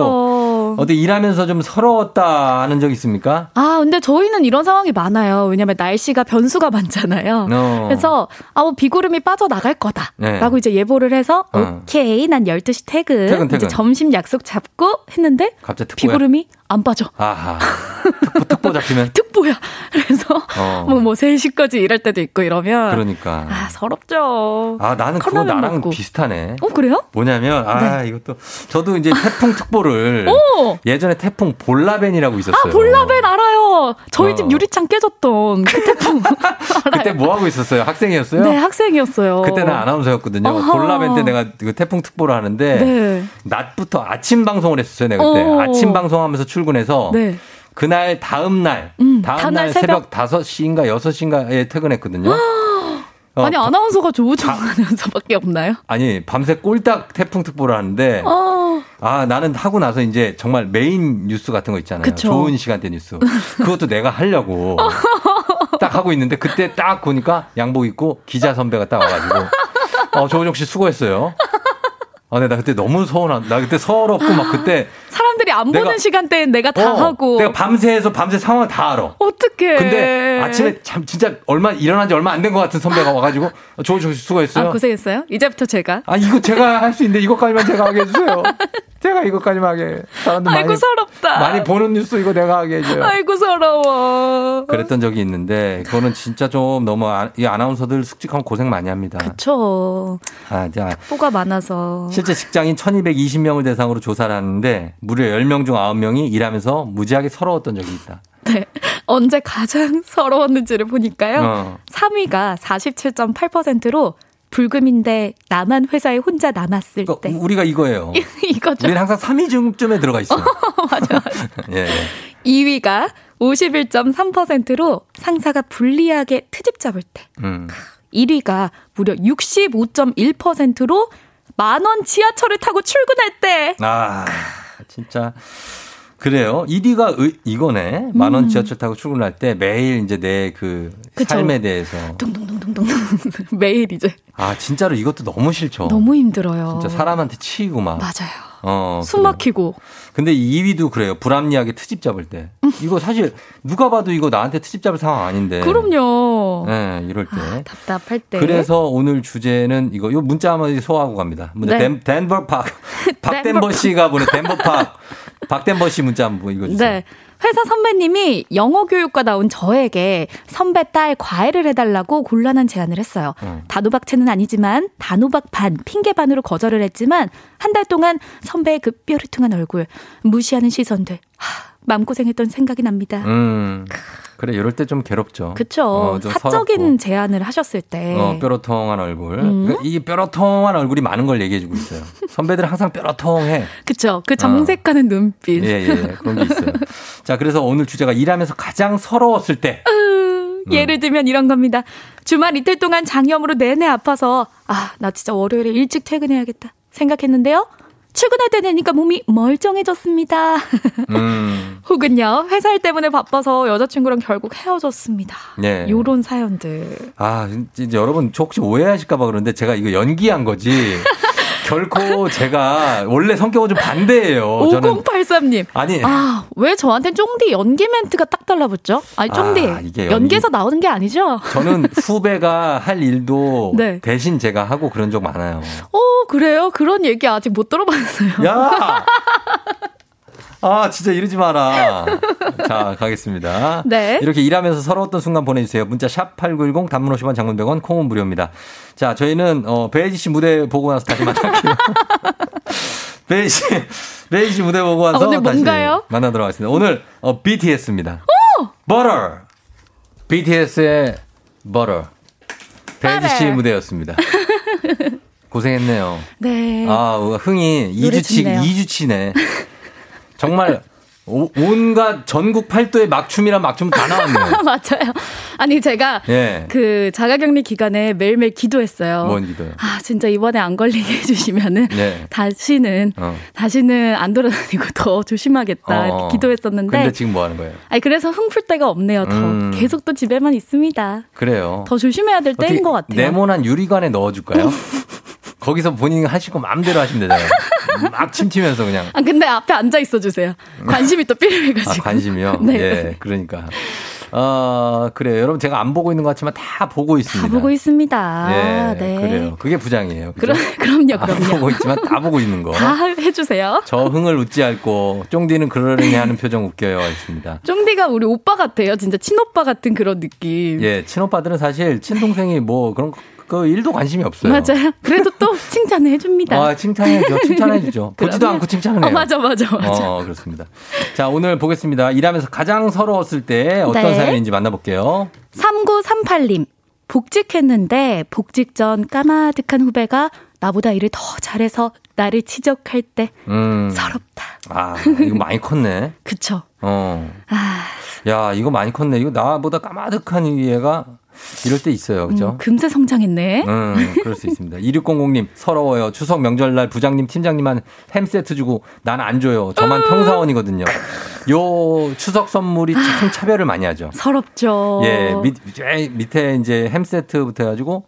[SPEAKER 1] 어디 일하면서 좀 서러웠다 하는 적 있습니까?
[SPEAKER 15] 아, 근데 저희는 이런 상황이 많아요. 왜냐면 날씨가 변수가 많잖아요.
[SPEAKER 1] 어.
[SPEAKER 15] 그래서, 아, 뭐 비구름이 빠져나갈 거다.
[SPEAKER 1] 네.
[SPEAKER 15] 라고 이제 예보를 해서,
[SPEAKER 1] 어.
[SPEAKER 15] 오케이, 난 12시 퇴근.
[SPEAKER 1] 퇴근, 퇴근.
[SPEAKER 15] 이제 점심 약속 잡고 했는데,
[SPEAKER 1] 갑자기.
[SPEAKER 15] 비구름이 안 빠져.
[SPEAKER 1] 아하. 특보, 잡히면?
[SPEAKER 15] 특보야. 그래서,
[SPEAKER 1] 어.
[SPEAKER 15] 뭐, 뭐, 3시까지 일할 때도 있고 이러면.
[SPEAKER 1] 그러니까.
[SPEAKER 15] 아, 서럽죠.
[SPEAKER 1] 아, 나는 그거 나랑
[SPEAKER 15] 먹고.
[SPEAKER 1] 비슷하네.
[SPEAKER 15] 어, 그래요?
[SPEAKER 1] 뭐냐면, 아, 이것도, 저도 이제 태풍 특보를.
[SPEAKER 15] 오!
[SPEAKER 1] 예전에 태풍 볼라벤이라고 있었어요.
[SPEAKER 15] 아, 볼라벤 알아요. 저희
[SPEAKER 1] 어.
[SPEAKER 15] 집 유리창 깨졌던 그 태풍.
[SPEAKER 1] 그때 뭐 하고 있었어요? 학생이었어요?
[SPEAKER 15] 네, 학생이었어요.
[SPEAKER 1] 그때는 아나운서였거든요.
[SPEAKER 15] 아하.
[SPEAKER 1] 볼라벤 때 내가 그 태풍 특보를 하는데
[SPEAKER 15] 네.
[SPEAKER 1] 낮부터 아침 방송을 했었어요. 내가 그때
[SPEAKER 15] 어.
[SPEAKER 1] 아침 방송하면서 출근해서
[SPEAKER 15] 네.
[SPEAKER 1] 그날 다음 날
[SPEAKER 15] 음,
[SPEAKER 1] 다음
[SPEAKER 15] 다음날
[SPEAKER 1] 날 새벽 5시인가 6시인가에 퇴근했거든요. 어,
[SPEAKER 15] 아니, 아나운서가 조우종 아나운서밖에 없나요?
[SPEAKER 1] 아니 밤새 꼴딱 태풍 특보를 하는데
[SPEAKER 15] 어.
[SPEAKER 1] 아 나는 하고 나서 이제 정말 메인 뉴스 같은 거 있잖아요.
[SPEAKER 15] 그쵸.
[SPEAKER 1] 좋은 시간대 뉴스 그것도 내가 하려고 딱 하고 있는데 그때 딱 보니까 양복 입고 기자 선배가 딱 와가지고 어 조은정 씨 수고했어요. 아, 근데 나 그때 너무 서운한, 나 그때 서럽고 막 그때
[SPEAKER 15] 사람 사람들이 안
[SPEAKER 1] 내가-
[SPEAKER 15] 보는 시간대엔 내가 다
[SPEAKER 1] 어,
[SPEAKER 15] 하고.
[SPEAKER 1] 내가 밤새서 밤새 상황을 다 알아.
[SPEAKER 15] 어떡해.
[SPEAKER 1] 근데 아침에 참 진짜 얼마 일어난 지 얼마 안 된 것 같은 선배가 와가지고 저 수고했어요.
[SPEAKER 15] 아, 고생했어요? 이제부터 제가.
[SPEAKER 1] 아 이거 제가 할 수 있는데 이것까지만 제가 하게 해주세요. 제가 이것까지만 하게. 사람들
[SPEAKER 15] 아이고,
[SPEAKER 1] 많이
[SPEAKER 15] 서럽다.
[SPEAKER 1] 많이 보는 뉴스 이거 내가 하게 해줘요.
[SPEAKER 15] 아이고, 서러워.
[SPEAKER 1] 그랬던 적이 있는데 그거는 진짜 좀 너무 아, 이 아나운서들 숙직하면 고생 많이 합니다.
[SPEAKER 15] 그쵸.
[SPEAKER 1] 아, 자,
[SPEAKER 15] 뭐가 많아서.
[SPEAKER 1] 실제 직장인 1220명을 대상으로 조사를 하는데 무려 10명 중 9명이 일하면서 무지하게 서러웠던 적이 있다.
[SPEAKER 15] 네. 언제 가장 서러웠는지를 보니까요.
[SPEAKER 1] 어.
[SPEAKER 15] 3위가 47.8%로 불금인데 나만 회사에 혼자 남았을 때.
[SPEAKER 1] 우리가 이거예요.
[SPEAKER 15] 이거죠.
[SPEAKER 1] 우리는 항상 3위 중쯤에 들어가 있어요.
[SPEAKER 15] 맞아, 맞아.
[SPEAKER 1] 예.
[SPEAKER 15] 2위가 51.3%로 상사가 불리하게 트집 잡을 때.
[SPEAKER 1] 음.
[SPEAKER 15] 1위가 무려 65.1%로 만원 지하철을 타고 출근할 때.
[SPEAKER 1] 아, 진짜. 그래요. 1위가 의- 이거네. 만원
[SPEAKER 15] 음.
[SPEAKER 1] 지하철 타고 출근할 때 매일 이제 내 그. 삶에 대해서.
[SPEAKER 15] 매일 이제.
[SPEAKER 1] 아, 진짜로 이것도 너무 싫죠.
[SPEAKER 15] 너무 힘들어요.
[SPEAKER 1] 진짜 사람한테 치이고 막.
[SPEAKER 15] 맞아요.
[SPEAKER 1] 어.
[SPEAKER 15] 숨. 막히고.
[SPEAKER 1] 근데 2위도 그래요. 불합리하게 트집 잡을 때. 이거 사실 누가 봐도 이거 나한테 트집 잡을 상황 아닌데.
[SPEAKER 15] 그럼요.
[SPEAKER 1] 네, 이럴 때.
[SPEAKER 15] 답답할 때.
[SPEAKER 1] 그래서 오늘 주제는 이거 요 문자 한번 소화하고 갑니다. 문자
[SPEAKER 15] 네.
[SPEAKER 1] 덴, 덴버 팍 박덴버 씨가 보내 덴버 팍 박덴버 씨 문자 한번 읽어주세요.
[SPEAKER 15] 네. 회사 선배님이 영어 교육과 나온 저에게 선배 딸 과외를 해달라고 곤란한 제안을 했어요.
[SPEAKER 1] 어.
[SPEAKER 15] 단호박채는 아니지만 단호박 반, 핑계 반으로 거절을 했지만 한 달 동안 선배의 그 뾰루퉁한 얼굴, 무시하는 시선들, 하, 마음고생했던 생각이 납니다.
[SPEAKER 1] 음. 그래 이럴 때 좀 괴롭죠.
[SPEAKER 15] 그쵸.
[SPEAKER 1] 어, 좀
[SPEAKER 15] 사적인
[SPEAKER 1] 서럽고.
[SPEAKER 15] 제안을 하셨을 때.
[SPEAKER 1] 어, 뾰로통한 얼굴.
[SPEAKER 15] 음.
[SPEAKER 1] 그러니까 이 뾰로통한 얼굴이 많은 걸 얘기해주고 있어요. 선배들은 항상 뾰로통해.
[SPEAKER 15] 그쵸. 그 정색하는 눈빛.
[SPEAKER 1] 예, 예, 예. 그런 게 있어요. 자, 그래서 오늘 주제가 일하면서 가장 서러웠을 때.
[SPEAKER 15] 으, 예를 들면 이런 겁니다. 주말 이틀 동안 장염으로 내내 아파서 아, 나 진짜 월요일에 일찍 퇴근해야겠다 생각했는데요. 출근할 때 되니까 몸이 멀쩡해졌습니다.
[SPEAKER 1] 음.
[SPEAKER 15] 혹은요, 회사 일 때문에 바빠서 여자친구랑 결국 헤어졌습니다.
[SPEAKER 1] 예.
[SPEAKER 15] 요런 사연들.
[SPEAKER 1] 아, 이제 여러분 저 혹시 오해하실까봐 그러는데 제가 이거 연기한 거지. 결코 제가 원래 성격은 좀 반대예요. 저는
[SPEAKER 15] 5083님.
[SPEAKER 1] 아니.
[SPEAKER 15] 아, 왜 저한테 쫑디 연기 멘트가 딱 달라붙죠? 아니, 쫑디.
[SPEAKER 1] 아, 이게 연기-
[SPEAKER 15] 연기 에서 나오는 게 아니죠?
[SPEAKER 1] 저는 후배가 할 일도
[SPEAKER 15] 네.
[SPEAKER 1] 대신 제가 하고 그런 적 많아요.
[SPEAKER 15] 어, 그래요? 그런 얘기 아직 못 들어봤어요.
[SPEAKER 1] 야! 아, 진짜 이러지 마라. 자, 가겠습니다.
[SPEAKER 15] 네.
[SPEAKER 1] 이렇게 일하면서 서러웠던 순간 보내주세요. 문자 샵8910 단문 50원 장문 100원 콩은 무료입니다. 자, 저희는, 어, 베이지 씨 무대 보고 나서 다시 만날게요. 베이지 씨, 베이지 씨 무대 보고 와서
[SPEAKER 15] 아, 오늘
[SPEAKER 1] 다시
[SPEAKER 15] 뭔가요?
[SPEAKER 1] 만나도록 하겠습니다. 오늘, 어, BTS입니다. Butter! BTS의 Butter. 베이지 씨. 무대였습니다. 고생했네요.
[SPEAKER 15] 네.
[SPEAKER 1] 아, 흥이
[SPEAKER 15] 노래
[SPEAKER 1] 2주치,
[SPEAKER 15] 좋네요.
[SPEAKER 1] 2주치네. 정말 오- 온갖 전국 팔도의 막춤이란 막춤 다 나왔네요.
[SPEAKER 15] 맞아요. 아니, 제가
[SPEAKER 1] 예.
[SPEAKER 15] 그 자가격리 기간에 매일매일 기도했어요.
[SPEAKER 1] 뭔 기도요?
[SPEAKER 15] 아, 진짜 이번에 안 걸리게 해주시면은
[SPEAKER 1] 네.
[SPEAKER 15] 다시는
[SPEAKER 1] 어.
[SPEAKER 15] 다시는 안 돌아다니고 더 조심하겠다
[SPEAKER 1] 어.
[SPEAKER 15] 기도했었는데.
[SPEAKER 1] 근데 지금 뭐 하는 거예요?
[SPEAKER 15] 아니 그래서 흥풀 데가 없네요. 더
[SPEAKER 1] 음.
[SPEAKER 15] 계속 또 집에만 있습니다.
[SPEAKER 1] 그래요.
[SPEAKER 15] 더 조심해야 될 때인 것 같아요.
[SPEAKER 1] 네모난 유리관에 넣어줄까요? 거기서 본인이 하실 거 마음대로 하시면 되잖아요. 막 침튀면서 그냥.
[SPEAKER 15] 아 근데 앞에 앉아 있어 주세요. 관심이 또
[SPEAKER 1] 아,
[SPEAKER 15] 필요해가지고.
[SPEAKER 1] 관심이요?
[SPEAKER 15] 네.
[SPEAKER 1] 예, 그러니까. 어, 그래요. 여러분 제가 안 보고 있는 것 같지만 다 보고 있습니다.
[SPEAKER 15] 다 보고 있습니다.
[SPEAKER 1] 예,
[SPEAKER 15] 네.
[SPEAKER 1] 그래요. 그게 부장이에요. 그죠?
[SPEAKER 15] 그럼 그럼요,
[SPEAKER 1] 안
[SPEAKER 15] 그럼요.
[SPEAKER 1] 보고 있지만 다 보고 있는 거.
[SPEAKER 15] 다 해주세요.
[SPEAKER 1] 저 흥을 웃지 않고 쫑디는 그러려니 하는 표정 웃겨요 했습니다.
[SPEAKER 15] 쫑디가 우리 오빠 같아요. 진짜 친오빠 같은 그런 느낌.
[SPEAKER 1] 예, 친오빠들은 사실 친동생이 뭐 그런 거, 그 일도 관심이 없어요.
[SPEAKER 15] 맞아요. 그래도 또 칭찬을 해줍니다.
[SPEAKER 1] 아, 칭찬해줘. 칭찬해주죠. 보지도. 않고 칭찬을 해요.
[SPEAKER 15] 어, 맞아, 맞아, 맞아.
[SPEAKER 1] 어, 그렇습니다. 자, 오늘 보겠습니다. 일하면서 가장 서러웠을 때 어떤
[SPEAKER 15] 네.
[SPEAKER 1] 사연인지 만나볼게요.
[SPEAKER 15] 3938님. 복직했는데 복직 전 까마득한 후배가 나보다 일을 더 잘해서 나를 지적할 때
[SPEAKER 1] 음.
[SPEAKER 15] 서럽다.
[SPEAKER 1] 아, 이거 많이 컸네.
[SPEAKER 15] 그쵸.
[SPEAKER 1] 어.
[SPEAKER 15] 아,
[SPEAKER 1] 야, 이거 많이 컸네. 이거 나보다 까마득한 이 얘가 이럴 때 있어요. 그죠?
[SPEAKER 15] 음, 금세 성장했네.
[SPEAKER 1] 음, 그럴 수 있습니다. 2600님, 서러워요. 추석 명절날 부장님, 팀장님만 햄 세트 주고 난 안 줘요. 저만 평사원이거든요. 요 추석 선물이 참 차별을 많이 하죠.
[SPEAKER 15] 서럽죠.
[SPEAKER 1] 예, 밑, 에, 밑에 이제 햄 세트부터 해가지고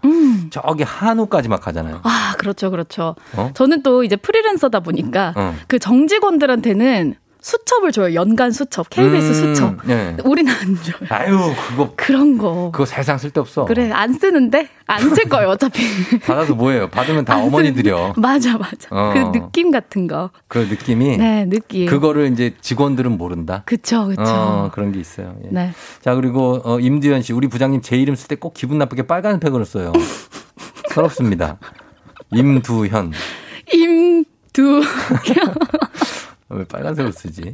[SPEAKER 1] 저기 한우까지 막 하잖아요.
[SPEAKER 15] 아, 그렇죠, 그렇죠.
[SPEAKER 1] 어?
[SPEAKER 15] 저는 또 이제 프리랜서다 보니까
[SPEAKER 1] 어.
[SPEAKER 15] 그 정직원들한테는 수첩을 줘요. 연간 수첩, KBS
[SPEAKER 1] 음,
[SPEAKER 15] 수첩.
[SPEAKER 1] 예.
[SPEAKER 15] 우리는 안 줘요.
[SPEAKER 1] 아유, 그거.
[SPEAKER 15] 그런 거.
[SPEAKER 1] 그거 세상 쓸데없어.
[SPEAKER 15] 그래, 안 쓰는데 안 쓸 거예요, 어차피.
[SPEAKER 1] 받아서 뭐예요? 받으면
[SPEAKER 15] 다안
[SPEAKER 1] 어머니들이요.
[SPEAKER 15] 맞아, 맞아.
[SPEAKER 1] 어.
[SPEAKER 15] 그 느낌 같은 거.
[SPEAKER 1] 그 느낌이.
[SPEAKER 15] 네, 느낌.
[SPEAKER 1] 그거를 이제 직원들은 모른다.
[SPEAKER 15] 그쵸, 그쵸.
[SPEAKER 1] 어, 그런 게 있어요. 예.
[SPEAKER 15] 네.
[SPEAKER 1] 자, 그리고 어, 임두현 씨, 우리 부장님 제 이름 쓸 때 꼭 기분 나쁘게 빨간 펜으로 써요. 서럽습니다. 임두현.
[SPEAKER 15] 임두.
[SPEAKER 1] 왜 빨간색으로 쓰지?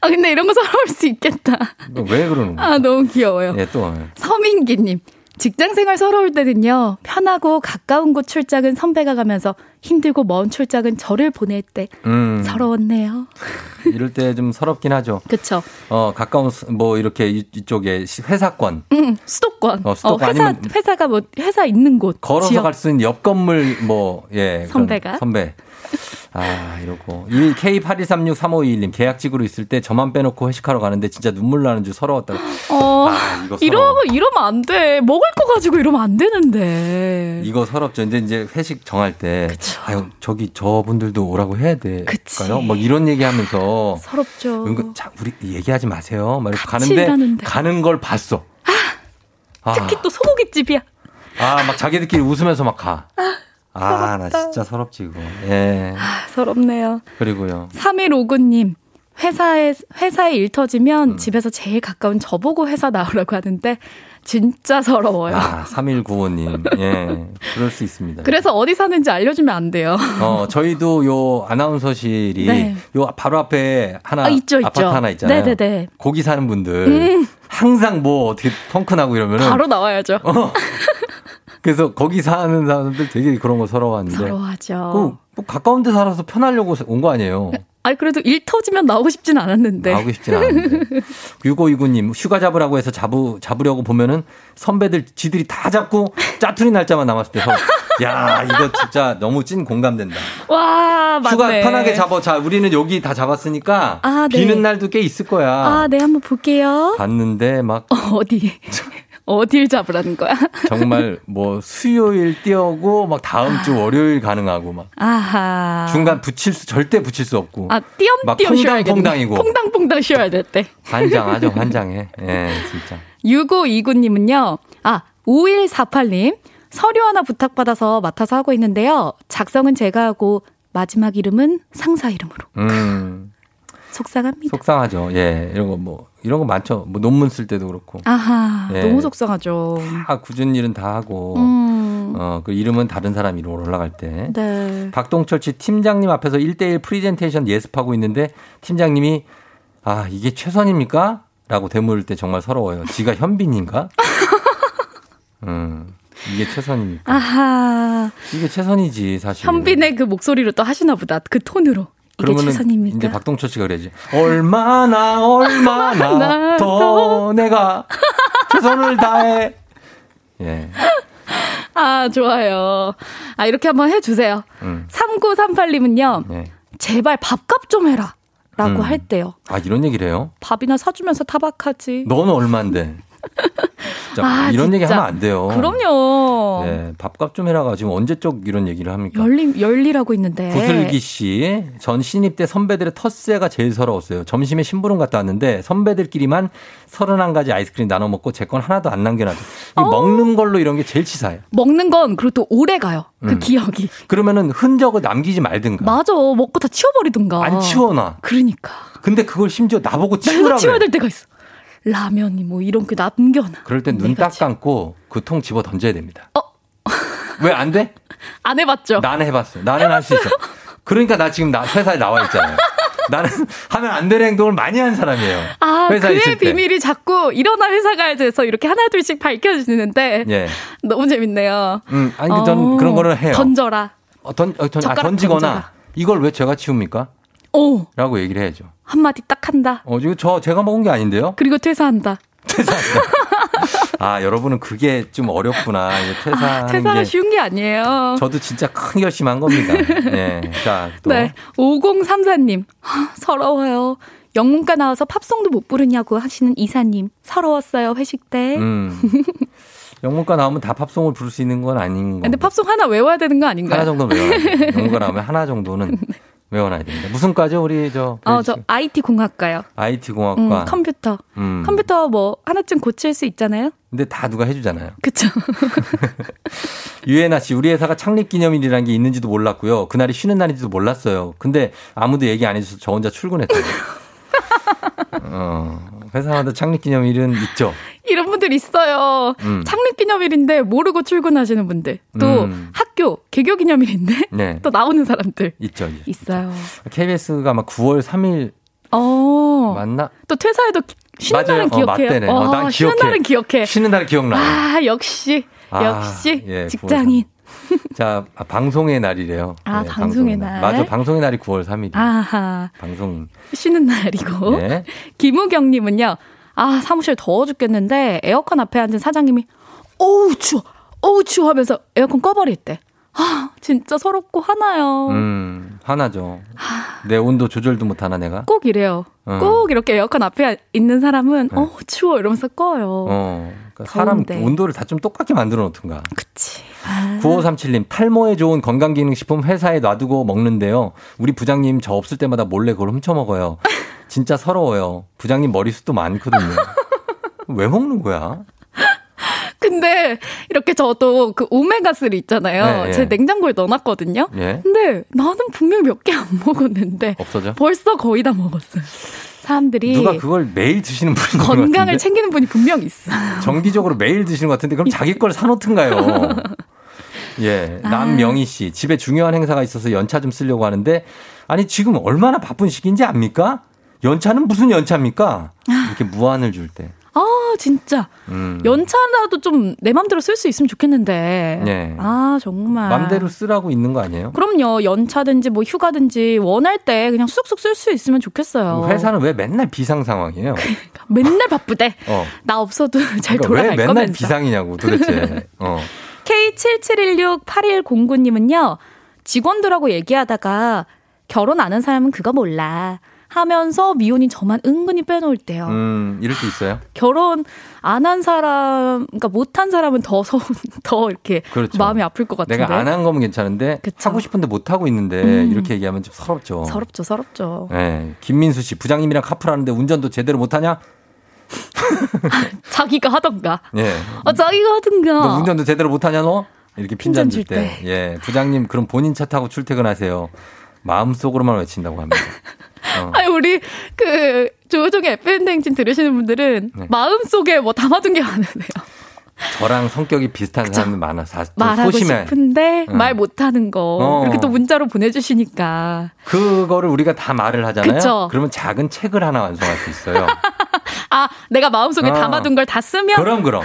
[SPEAKER 15] 아, 근데 이런 거 서러울 수 있겠다.
[SPEAKER 1] 이거 왜 그러는 거야?
[SPEAKER 15] 아, 너무 귀여워요.
[SPEAKER 1] 예, 또.
[SPEAKER 15] 서민기님. 직장 생활 서러울 때는요, 편하고 가까운 곳 출장은 선배가 가면서 힘들고 먼 출장은 저를 보낼 때
[SPEAKER 1] 음,
[SPEAKER 15] 서러웠네요.
[SPEAKER 1] 이럴 때 좀 서럽긴 하죠.
[SPEAKER 15] 그쵸.
[SPEAKER 1] 어, 가까운, 수- 뭐, 이렇게 이- 이쪽에 시- 회사권.
[SPEAKER 15] 음, 수도권.
[SPEAKER 1] 어, 수도권
[SPEAKER 15] 회사,
[SPEAKER 1] 아니면
[SPEAKER 15] 회사가 뭐, 회사 있는 곳.
[SPEAKER 1] 걸어서. 갈 수 있는 옆 건물, 뭐, 예. 그런
[SPEAKER 15] 선배가?
[SPEAKER 1] 선배. 아, 이러고. 이 K82363521님, 계약직으로 있을 때 저만 빼놓고 회식하러 가는데 진짜 눈물 나는 줄 서러웠다고.
[SPEAKER 15] 어,
[SPEAKER 1] 아, 이거 서러워.
[SPEAKER 15] 이러면, 이러면 안 돼. 먹을 거 가지고 이러면 안 되는데.
[SPEAKER 1] 이거 서럽죠. 근데 이제 회식 정할 때, 아유, 저기 저분들도 오라고 해야 될까요? 뭐 이런 얘기 하면서.
[SPEAKER 15] 서럽죠.
[SPEAKER 1] 은근, 자, 우리 얘기하지 마세요. 막 이렇게 가는데,
[SPEAKER 15] 일하는데.
[SPEAKER 1] 가는 걸 봤어. 아,
[SPEAKER 15] 특히 또 소고기집이야.
[SPEAKER 1] 아, 막 자기들끼리 웃으면서 막 가. 아, 나
[SPEAKER 15] 서럽다.
[SPEAKER 1] 진짜 서럽지, 이거. 예.
[SPEAKER 15] 아, 서럽네요.
[SPEAKER 1] 그리고요.
[SPEAKER 15] 3159님. 회사에, 회사에 일 터지면
[SPEAKER 1] 음.
[SPEAKER 15] 집에서 제일 가까운 저보고 회사 나오라고 하는데, 진짜 서러워요.
[SPEAKER 1] 아, 3195님. 예. 그럴 수 있습니다.
[SPEAKER 15] 그래서 어디 사는지 알려주면 안 돼요.
[SPEAKER 1] 어, 저희도 요 아나운서실이
[SPEAKER 15] 네.
[SPEAKER 1] 요 바로 앞에 하나
[SPEAKER 15] 아, 있죠, 있죠.
[SPEAKER 1] 파트 하나 있잖아요.
[SPEAKER 15] 네네네.
[SPEAKER 1] 거기 사는 분들
[SPEAKER 15] 음.
[SPEAKER 1] 항상 뭐 어떻게 펑크 나고 이러면은
[SPEAKER 15] 바로 나와야죠.
[SPEAKER 1] 어. 그래서 거기 사는 사람들 되게 그런 거 서러워하는데
[SPEAKER 15] 서러워하죠.
[SPEAKER 1] 그, 뭐 가까운 데 살아서 편하려고 온 거 아니에요.
[SPEAKER 15] 아니, 그래도 일 터지면 나오고 싶진 않았는데.
[SPEAKER 1] 나오고 싶진 않은데. 6529님, 휴가 잡으라고 해서 잡으, 잡으려고 보면은 선배들 지들이 다 잡고 짜투리 날짜만 남았을 때, 서, 야, 이거 진짜 너무 찐 공감된다.
[SPEAKER 15] 와, 맞네.
[SPEAKER 1] 휴가 편하게 잡아. 자, 우리는 여기 다 잡았으니까.
[SPEAKER 15] 아, 네.
[SPEAKER 1] 비는 날도 꽤 있을 거야.
[SPEAKER 15] 아, 네, 한번 볼게요.
[SPEAKER 1] 봤는데 막
[SPEAKER 15] 어디? 어딜 잡으라는 거야?
[SPEAKER 1] 정말 뭐 수요일 띄우고 막 다음 주 월요일 가능하고 막
[SPEAKER 15] 아하.
[SPEAKER 1] 중간 붙일 수 절대 붙일 수 없고
[SPEAKER 15] 아,
[SPEAKER 1] 막
[SPEAKER 15] 띄엄띄엄 쉬어야겠네.
[SPEAKER 1] 퐁당퐁당이고.
[SPEAKER 15] 퐁당퐁당 쉬어야 될 때.
[SPEAKER 1] 환장하죠 환장해. 예 진짜.
[SPEAKER 15] 6529님은요, 아, 5148님, 서류 하나 부탁받아서 맡아서 하고 있는데요. 작성은 제가 하고, 마지막 이름은 상사 이름으로.
[SPEAKER 1] 음
[SPEAKER 15] 속상합니다.
[SPEAKER 1] 속상하죠. 예 이런 거 뭐 이런 거 많죠. 뭐 논문 쓸 때도 그렇고.
[SPEAKER 15] 아하,
[SPEAKER 1] 예.
[SPEAKER 15] 너무 속상하죠.
[SPEAKER 1] 다 궂은 일은 다 하고
[SPEAKER 15] 음,
[SPEAKER 1] 어 그 이름은 다른 사람 이름으로 올라갈 때.
[SPEAKER 15] 네.
[SPEAKER 1] 박동철 씨 팀장님 앞에서 1대1 프리젠테이션 예습하고 있는데 팀장님이 아, 이게 최선입니까? 라고 되물을 때 정말 서러워요. 지가 현빈인가? 음, 이게 최선입니까?
[SPEAKER 15] 아하,
[SPEAKER 1] 이게 최선이지, 사실.
[SPEAKER 15] 현빈의 그 목소리로 또 하시나 보다. 그 톤으로.
[SPEAKER 1] 그러면은
[SPEAKER 15] 최선입니까?
[SPEAKER 1] 이제 박동철 씨가 그래야지. 얼마나, 얼마나 더. 내가 최선을 다해. 예.
[SPEAKER 15] 아, 좋아요. 아, 이렇게 한번 해주세요.
[SPEAKER 1] 음.
[SPEAKER 15] 3938님은요,
[SPEAKER 1] 네.
[SPEAKER 15] 제발 밥값 좀 해라. 라고
[SPEAKER 1] 음.
[SPEAKER 15] 할 때요.
[SPEAKER 1] 아, 이런 얘기를 해요?
[SPEAKER 15] 밥이나 사주면서 타박하지.
[SPEAKER 1] 너는 얼만데?
[SPEAKER 15] 아,
[SPEAKER 1] 이런 얘기
[SPEAKER 15] 진짜.
[SPEAKER 1] 하면 안 돼요.
[SPEAKER 15] 그럼요.
[SPEAKER 1] 네, 밥값 좀 해라가 지금 언제적 이런 얘기를 합니까?
[SPEAKER 15] 열리, 열리라고 있는데.
[SPEAKER 1] 구슬기 씨, 전 신입 때 선배들의 텃세가 제일 서러웠어요. 점심에 심부름 갔다 왔는데 선배들끼리만 서른한 가지 아이스크림 나눠 먹고 제 건 하나도 안이
[SPEAKER 15] 어.
[SPEAKER 1] 먹는 걸로 이런 게 제일 치사해요.
[SPEAKER 15] 먹는 건 그리고 또 오래 가요. 그
[SPEAKER 1] 음.
[SPEAKER 15] 기억이.
[SPEAKER 1] 그러면은 흔적을 남기지 말든가.
[SPEAKER 15] 맞아. 먹고 다 치워버리든가.
[SPEAKER 1] 안 치워놔.
[SPEAKER 15] 그러니까.
[SPEAKER 1] 근데 그걸 심지어 나보고 치우라고.
[SPEAKER 15] 치워야. 될 때가 있어. 라면이 뭐 이런 게 남겨놔.
[SPEAKER 1] 그럴 땐 눈 딱 감고 그 통 집어 던져야 됩니다.
[SPEAKER 15] 어?
[SPEAKER 1] 왜 안 돼?
[SPEAKER 15] 안 해봤죠?
[SPEAKER 1] 나는 해봤어. 나는 할 수 있어. 그러니까 나 지금 나 회사에 나와 있잖아요. 나는 하면 안 되는 행동을 많이 한 사람이에요.
[SPEAKER 15] 아,
[SPEAKER 1] 회사에
[SPEAKER 15] 그의
[SPEAKER 1] 있을 때.
[SPEAKER 15] 비밀이 자꾸 일어나 회사 가야 돼서 이렇게 하나 둘씩 밝혀지는데
[SPEAKER 1] 예.
[SPEAKER 15] 너무 재밌네요.
[SPEAKER 1] 음, 아니, 그전
[SPEAKER 15] 어,
[SPEAKER 1] 그런 거를 해요.
[SPEAKER 15] 던져라.
[SPEAKER 1] 어, 던, 어, 던, 아, 던지거나
[SPEAKER 15] 던져라.
[SPEAKER 1] 이걸 왜 제가 치웁니까?
[SPEAKER 15] 오,
[SPEAKER 1] 라고 얘기를 해야죠.
[SPEAKER 15] 한마디 딱 한다.
[SPEAKER 1] 어, 이거 저 제가 먹은 게 아닌데요?
[SPEAKER 15] 그리고 퇴사한다.
[SPEAKER 1] 아, 여러분은 그게 좀 어렵구나. 이거 퇴사하는
[SPEAKER 15] 퇴사가
[SPEAKER 1] 게.
[SPEAKER 15] 쉬운 게 아니에요.
[SPEAKER 1] 저도 진짜 큰 결심한 겁니다. 네. 자, 또.
[SPEAKER 15] 네. 5034님. 하, 서러워요. 영문과 나와서 팝송도 못 부르냐고 하시는 이사님. 서러웠어요, 회식 때.
[SPEAKER 1] 음. 영문과 나오면 다 팝송을 부를 수 있는 건 아닌 거.
[SPEAKER 15] 근데 팝송 하나 외워야 되는 거 아닌가요?
[SPEAKER 1] 하나 정도는 외워야 돼. 영문과 나오면 하나 정도는 외워놔야 됩니다. 무슨 과죠, 우리 저
[SPEAKER 15] 어, 저 IT 공학과요.
[SPEAKER 1] IT
[SPEAKER 15] 음,
[SPEAKER 1] 공학과.
[SPEAKER 15] 컴퓨터.
[SPEAKER 1] 음.
[SPEAKER 15] 컴퓨터 뭐 하나쯤 고칠 수 있잖아요.
[SPEAKER 1] 근데 다 누가 해주잖아요.
[SPEAKER 15] 그쵸.
[SPEAKER 1] 유혜나 씨, 우리 회사가 창립 기념일이라는 게 있는지도 몰랐고요. 그날이 쉬는 날인지도 몰랐어요. 근데 아무도 얘기 안 해줘서 저 혼자 출근했어요. 어, 회사마다 창립 기념일은 있죠.
[SPEAKER 15] 이런 분들 있어요.
[SPEAKER 1] 음.
[SPEAKER 15] 창립 기념일인데 모르고 출근하시는 분들. 또
[SPEAKER 1] 음.
[SPEAKER 15] 학교 개교 기념일인데
[SPEAKER 1] 네.
[SPEAKER 15] 또 나오는 사람들
[SPEAKER 1] 있죠. 있죠.
[SPEAKER 15] 있어요.
[SPEAKER 1] KBS가 아마 9월 3일
[SPEAKER 15] 어.
[SPEAKER 1] 맞나?
[SPEAKER 15] 또 퇴사해도 기- 쉬는
[SPEAKER 1] 맞아요.
[SPEAKER 15] 날은
[SPEAKER 1] 어,
[SPEAKER 15] 기억해요.
[SPEAKER 1] 맞대네. 어, 난
[SPEAKER 15] 쉬는
[SPEAKER 1] 기억해.
[SPEAKER 15] 날은 기억해.
[SPEAKER 1] 쉬는 날은 기억나.
[SPEAKER 15] 아, 역시.
[SPEAKER 1] 아,
[SPEAKER 15] 역시
[SPEAKER 1] 예,
[SPEAKER 15] 직장인.
[SPEAKER 1] 자, 아, 방송의 날이래요.
[SPEAKER 15] 아, 방송의 날.
[SPEAKER 1] 맞아, 방송의 날이 9월 3일이에요.
[SPEAKER 15] 아하.
[SPEAKER 1] 방송.
[SPEAKER 15] 쉬는 날이고.
[SPEAKER 1] 네.
[SPEAKER 15] 김우경 님은요. 아 사무실 더워 죽겠는데 에어컨 앞에 앉은 사장님이 어우 추워, 어우 추워 하면서 에어컨 꺼버릴 때. 아 진짜 서럽고 화나요.
[SPEAKER 1] 음, 화나죠. 내 온도 조절도 못 하나, 내가?
[SPEAKER 15] 꼭 이래요.
[SPEAKER 1] 어.
[SPEAKER 15] 꼭 이렇게 에어컨 앞에 있는 사람은
[SPEAKER 1] 네.
[SPEAKER 15] 어 추워 이러면서 꺼요.
[SPEAKER 1] 어. 그러니까 사람. 온도를 다 좀 똑같게 만들어 놓든가.
[SPEAKER 15] 그치. 아.
[SPEAKER 1] 9537님, 탈모에 좋은 건강기능식품 회사에 놔두고 먹는데요. 우리 부장님 저 없을 때마다 몰래 그걸 훔쳐 먹어요. 진짜 서러워요. 부장님 머리숱도 많거든요. 왜 먹는 거야?
[SPEAKER 15] 근데 이렇게 저도 그 오메가3 있잖아요.
[SPEAKER 1] 네,
[SPEAKER 15] 제
[SPEAKER 1] 예.
[SPEAKER 15] 냉장고에 넣어놨거든요.
[SPEAKER 1] 예.
[SPEAKER 15] 근데 나는 분명 몇 개 안 먹었는데
[SPEAKER 1] 없어져?
[SPEAKER 15] 벌써 거의 다 먹었어요. 사람들이
[SPEAKER 1] 누가 그걸 매일 드시는 분인 것
[SPEAKER 15] 건강을
[SPEAKER 1] 같은데?
[SPEAKER 15] 챙기는 분이 분명 있어요.
[SPEAKER 1] 정기적으로 매일 드시는 것 같은데 그럼 자기 걸 사놓든가요. 예,
[SPEAKER 15] 아.
[SPEAKER 1] 남명희 씨 집에 중요한 행사가 있어서 연차 좀 쓰려고 하는데 아니 지금 얼마나 바쁜 시기인지 압니까? 연차는 무슨 연차입니까? 이렇게 무한을 줄 때.
[SPEAKER 15] 아 진짜
[SPEAKER 1] 음.
[SPEAKER 15] 연차라도 좀 내 맘대로 쓸 수 있으면 좋겠는데.
[SPEAKER 1] 네.
[SPEAKER 15] 아 정말.
[SPEAKER 1] 맘대로 쓰라고 있는 거 아니에요?
[SPEAKER 15] 그럼요 연차든지 뭐 휴가든지 원할 때 그냥 쑥쑥 쓸 수 있으면 좋겠어요.
[SPEAKER 1] 회사는 왜 맨날 비상 상황이에요?
[SPEAKER 15] 맨날 바쁘대.
[SPEAKER 1] 어.
[SPEAKER 15] 나 없어도 잘
[SPEAKER 1] 그러니까
[SPEAKER 15] 돌아갈
[SPEAKER 1] 왜 맨날
[SPEAKER 15] 거면서.
[SPEAKER 1] 비상이냐고 도대체. 어.
[SPEAKER 15] K77168109님은요, 직원들하고 얘기하다가 결혼 안 한 사람은 그거 몰라. 하면서 미혼인 저만 은근히 빼놓을 때요.
[SPEAKER 1] 음, 이럴 수 있어요.
[SPEAKER 15] 결혼 안 한 사람, 그러니까 못한 사람은 더 서, 더 이렇게
[SPEAKER 1] 그렇죠.
[SPEAKER 15] 마음이 아플 것 같은데.
[SPEAKER 1] 내가 안 한 거면 괜찮은데 하고 싶은데 못 하고 있는데
[SPEAKER 15] 음.
[SPEAKER 1] 이렇게 얘기하면 좀 서럽죠.
[SPEAKER 15] 서럽죠, 서럽죠.
[SPEAKER 1] 네. 김민수 씨 부장님이랑 카풀하는데 운전도 제대로 못 하냐?
[SPEAKER 15] 자기가 하던가.
[SPEAKER 1] 예.
[SPEAKER 15] 어, 자기가 하던가.
[SPEAKER 1] 너 운전도 제대로 못 하냐 너? 이렇게 핀잔
[SPEAKER 15] 줄줄
[SPEAKER 1] 때. 예. 부장님 그럼 본인 차 타고 출퇴근하세요. 마음속으로만 외친다고 합니다. 어.
[SPEAKER 15] 아니, 우리, 그, 조종의 FM댕진 들으시는 분들은
[SPEAKER 1] 네.
[SPEAKER 15] 마음속에 뭐 담아둔 게 많으세요.
[SPEAKER 1] 저랑 성격이 비슷한 사람이 많아서 좀
[SPEAKER 15] 말하고
[SPEAKER 1] 소심해.
[SPEAKER 15] 싶은데
[SPEAKER 1] 응.
[SPEAKER 15] 말 못하는 거
[SPEAKER 1] 어.
[SPEAKER 15] 이렇게 또 문자로 보내주시니까
[SPEAKER 1] 그거를 우리가 다 말을 하잖아요.
[SPEAKER 15] 그쵸.
[SPEAKER 1] 그러면 작은 책을 하나 완성할 수 있어요.
[SPEAKER 15] 아 내가 마음속에
[SPEAKER 1] 어.
[SPEAKER 15] 담아둔 걸 다 쓰면
[SPEAKER 1] 그럼 그럼.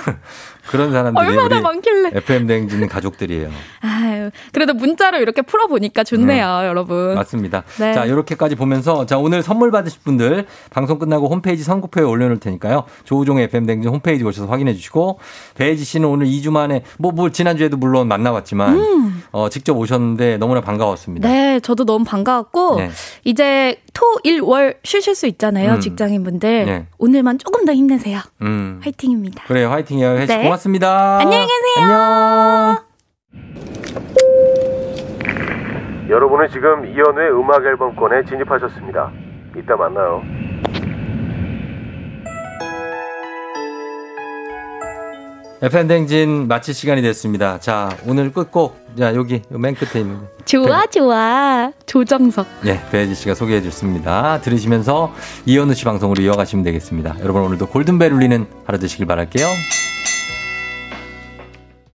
[SPEAKER 1] 그런 사람들이
[SPEAKER 15] 얼마나 많길래.
[SPEAKER 1] FM 대행진 가족들이에요.
[SPEAKER 15] 아유 그래도 문자로 이렇게 풀어보니까 좋네요 여러분
[SPEAKER 1] 맞습니다.
[SPEAKER 15] 네.
[SPEAKER 1] 자, 이렇게까지 보면서 자, 오늘 선물 받으실 분들 방송 끝나고 홈페이지 선고표에 올려놓을 테니까요. 조우종의 FM 댕진 홈페이지 오셔서 확인해 주시고 배지 씨는 오늘 2주 만에 뭐, 뭐 지난주에도 물론 만나봤지만
[SPEAKER 15] 음.
[SPEAKER 1] 어, 직접 오셨는데 너무나 반가웠습니다.
[SPEAKER 15] 네 저도 너무 반가웠고
[SPEAKER 1] 네.
[SPEAKER 15] 이제 토, 일, 월 쉬실 수 있잖아요
[SPEAKER 1] 음.
[SPEAKER 15] 직장인분들
[SPEAKER 1] 네.
[SPEAKER 15] 오늘만 조금 더 힘내세요
[SPEAKER 1] 음.
[SPEAKER 15] 화이팅입니다
[SPEAKER 1] 그래요. 화이팅이에요. 혜씨
[SPEAKER 15] 네.
[SPEAKER 1] 고맙습니다.
[SPEAKER 15] 안녕히 계세요
[SPEAKER 1] 안녕.
[SPEAKER 16] 여러분은 지금 이연우의 음악 앨범권에 진입하셨습니다. 이따 만나요.
[SPEAKER 1] FM 댕진 마칠 시간이 됐습니다. 자, 오늘 끝곡. 자, 여기 맨 끝에 있는 거.
[SPEAKER 15] 좋아 좋아 조정석
[SPEAKER 1] 예, 배혜지 씨가 소개해 줬습니다. 들으시면서 이현우 씨 방송으로 이어가시면 되겠습니다. 여러분 오늘도 골든벨 울리는 하루 되시길 바랄게요.